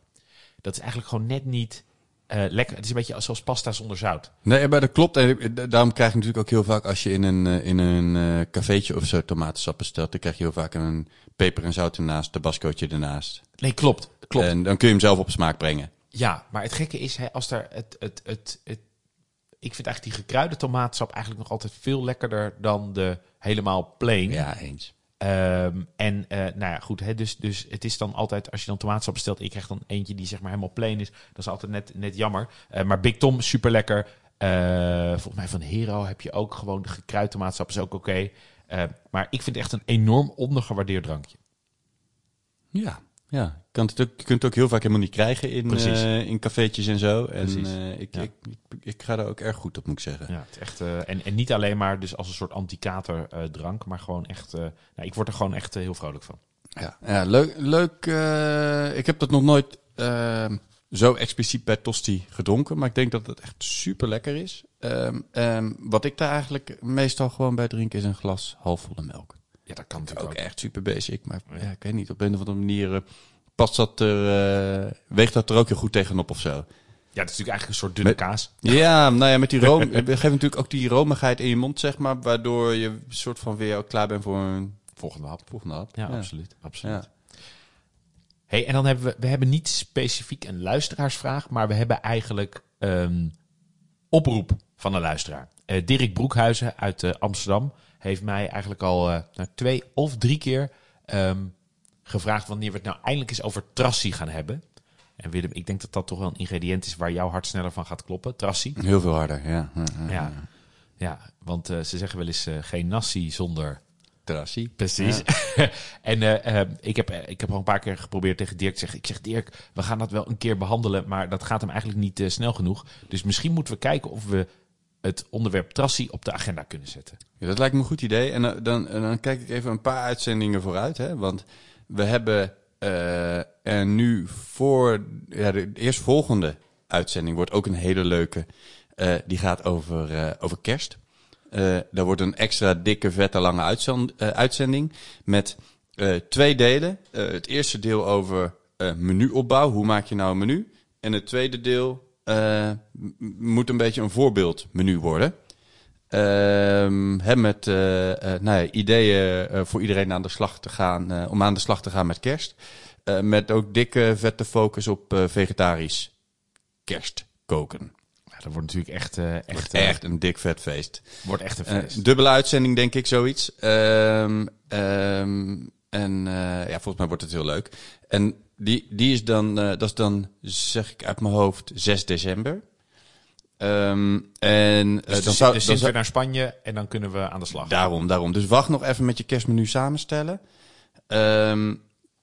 Dat is eigenlijk gewoon net niet eh, lekker. Het is een beetje zoals pasta zonder zout. Nee, maar dat klopt. En ik- daarom krijg je natuurlijk ook heel vaak als je in een, eh, in een eh, cafeetje of zo tomatensap bestelt, dan krijg je heel vaak een peper en zout ernaast, tabascootje ernaast. Nee, klopt. klopt. En dan kun je hem zelf op smaak brengen. Ja, maar het gekke is, hè, als daar het, het, het, het, ik vind eigenlijk die gekruide tomaatsap eigenlijk nog altijd veel lekkerder dan de helemaal plain. Ja, eens. Ehm, en eh, nou ja, goed, hè, dus, dus het is dan altijd, als je dan tomaatsap bestelt, ik krijg dan eentje die zeg maar helemaal plain is, dat is altijd net, net jammer. Eh, maar Big Tom, super lekker. volgens mij van Hero heb je ook gewoon de gekruid is ook oké. Eh, maar ik vind het echt een enorm ondergewaardeerd drankje. Ja, ja. Je, kan het ook, je kunt het ook heel vaak helemaal niet krijgen in, eh, in cafeetjes en zo. En Precies. eh, ik, Ja. ik, ik, ik ga daar ook erg goed op, moet ik zeggen. Ja, het echt, eh, en, en niet alleen maar dus als een soort anti-kater drank, maar gewoon echt, nou, ik word er gewoon echt heel vrolijk van. Ja, ja leuk. leuk ik heb dat nog nooit eh, zo expliciet bij Tosti gedronken, maar ik denk dat het echt super lekker is. Ehm, ehm, wat ik daar eigenlijk meestal gewoon bij drink is een glas halfvolle melk. Ja, dat kan natuurlijk ook. echt super basic, maar ja, ik weet niet, op een of andere manier eh, past dat er, eh, weegt dat er ook heel goed tegenop of zo. Ja, dat is natuurlijk eigenlijk een soort dunne Met- kaas. Ja, nou ja, met die room, *laughs* geeft natuurlijk ook die romigheid in je mond, zeg maar, waardoor je soort van weer ook klaar bent voor een Volgende hap. volgende hap. Ja, absoluut. absoluut. Ja. Hey, en dan hebben we, we hebben niet specifiek een luisteraarsvraag, maar we hebben eigenlijk een oproep van een luisteraar. Eh, Dirk Broekhuizen uit Amsterdam heeft mij eigenlijk al eh, nou, twee of drie keer ehm, gevraagd wanneer we het nou eindelijk eens over trassie gaan hebben. En Willem, ik denk dat dat toch wel een ingrediënt is waar jouw hart sneller van gaat kloppen, trassie. Heel veel harder, ja. ja, ja. Want eh, ze zeggen wel eens eh, geen nasi zonder Terrassie. Precies. *laughs* en eh, eh, ik, heb, ik heb al een paar keer geprobeerd tegen Dirk te zeggen. Ik zeg, Dirk, we gaan dat wel een keer behandelen, maar dat gaat hem eigenlijk niet snel genoeg. Dus misschien moeten we kijken of we het onderwerp trassie op de agenda kunnen zetten. Ja, dat lijkt me een goed idee. En eh, dan, dan kijk ik even een paar uitzendingen vooruit. Hè? Want we hebben eh er nu voor... Ja, de eerstvolgende uitzending wordt ook een hele leuke. Eh, die gaat over, over kerst. Daar wordt een extra dikke, vette, lange uitzend, uitzending. Met twee delen. Het eerste deel over menuopbouw. Hoe maak je nou een menu? En het tweede deel eh, moet een beetje een voorbeeldmenu worden. Ehm hè, met eh, eh, nou ja, ideeën voor iedereen aan de slag te gaan, eh, om aan de slag te gaan met kerst. Eh, met ook dikke vette focus op eh, vegetarisch kerstkoken. Ja, dat wordt natuurlijk echt, eh, echt, een dik vet feest. wordt echt een feest. dubbele uitzending, denk ik, zoiets. Ehm, ehm, en eh, ja, volgens mij wordt het heel leuk. En die, die is dan, eh, dat is dan, zeg ik uit mijn hoofd, 6 december. Ehm, en eh, dus dan de, zou, de dan zou- weer naar Spanje en dan kunnen we aan de slag. Daarom, daarom. Dus wacht nog even met je kerstmenu samenstellen. Ehm,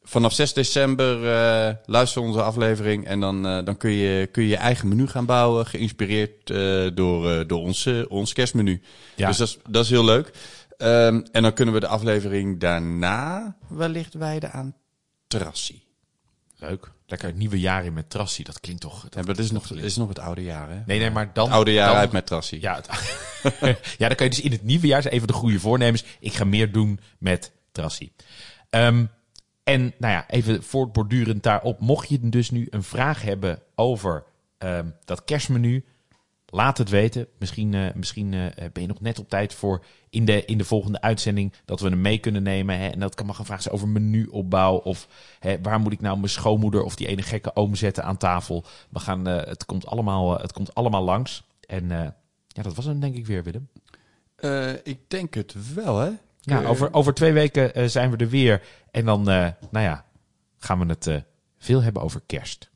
vanaf 6 december eh, luister onze aflevering en dan, eh, dan kun, je, kun je je eigen menu gaan bouwen, geïnspireerd eh, door, eh, door ons, eh, ons kerstmenu. Ja. Dus dat is, dat is heel leuk. Ehm, en dan kunnen we de aflevering daarna wellicht wijden aan trassie. Leuk. Lekker het nieuwe jaar in met trassie. Dat klinkt toch... Dat Ja, maar dit is nog, is nog het oude jaar, hè? Nee, nee, maar dan... Het oude jaar dan- uit met trassie. Ja, het- *laughs* ja, dan kan je dus in het nieuwe jaar even de goede voornemens. Ik ga meer doen met trassie. Ehm, en nou ja, even voortbordurend daarop. Mocht je dus nu een vraag hebben over ehm, dat kerstmenu, laat het weten. Misschien, eh, misschien eh, ben je nog net op tijd voor in de, in de volgende uitzending dat we hem mee kunnen nemen. Hè? En dat kan maar gaan vragen over menuopbouw. Of hè, waar moet ik nou mijn schoonmoeder of die ene gekke oom zetten aan tafel. We gaan, eh, het, komt allemaal, het komt allemaal langs. En ja, dat was hem denk ik weer, Willem. ik denk het wel, hè? Ja, over, over twee weken zijn we er weer. En dan, nou ja, gaan we het veel hebben over kerst.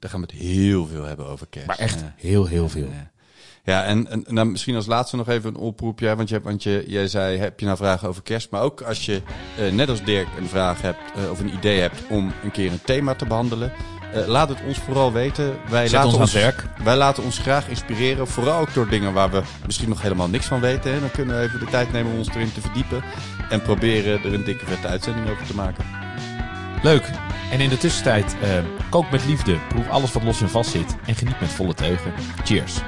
Daar gaan we het heel veel hebben over kerst. Maar echt heel, heel veel. Ja, en, en, nou, misschien als laatste nog even een oproepje. Want, je, want je, jij zei, heb je nou vragen over kerst? Maar ook als je, uh, net als Dirk, een vraag hebt uh, of een idee hebt om een keer een thema te behandelen. Uh, laat het ons vooral weten. Wij Zet laten ons, werk. Wij laten ons graag inspireren. Vooral ook door dingen waar we misschien nog helemaal niks van weten. Hè. Dan kunnen we even de tijd nemen om ons erin te verdiepen. En proberen er een dikke vette uitzending over te maken. Leuk. En in de tussentijd, uh, kook met liefde, proef alles wat los en vast zit en geniet met volle teugen. Cheers.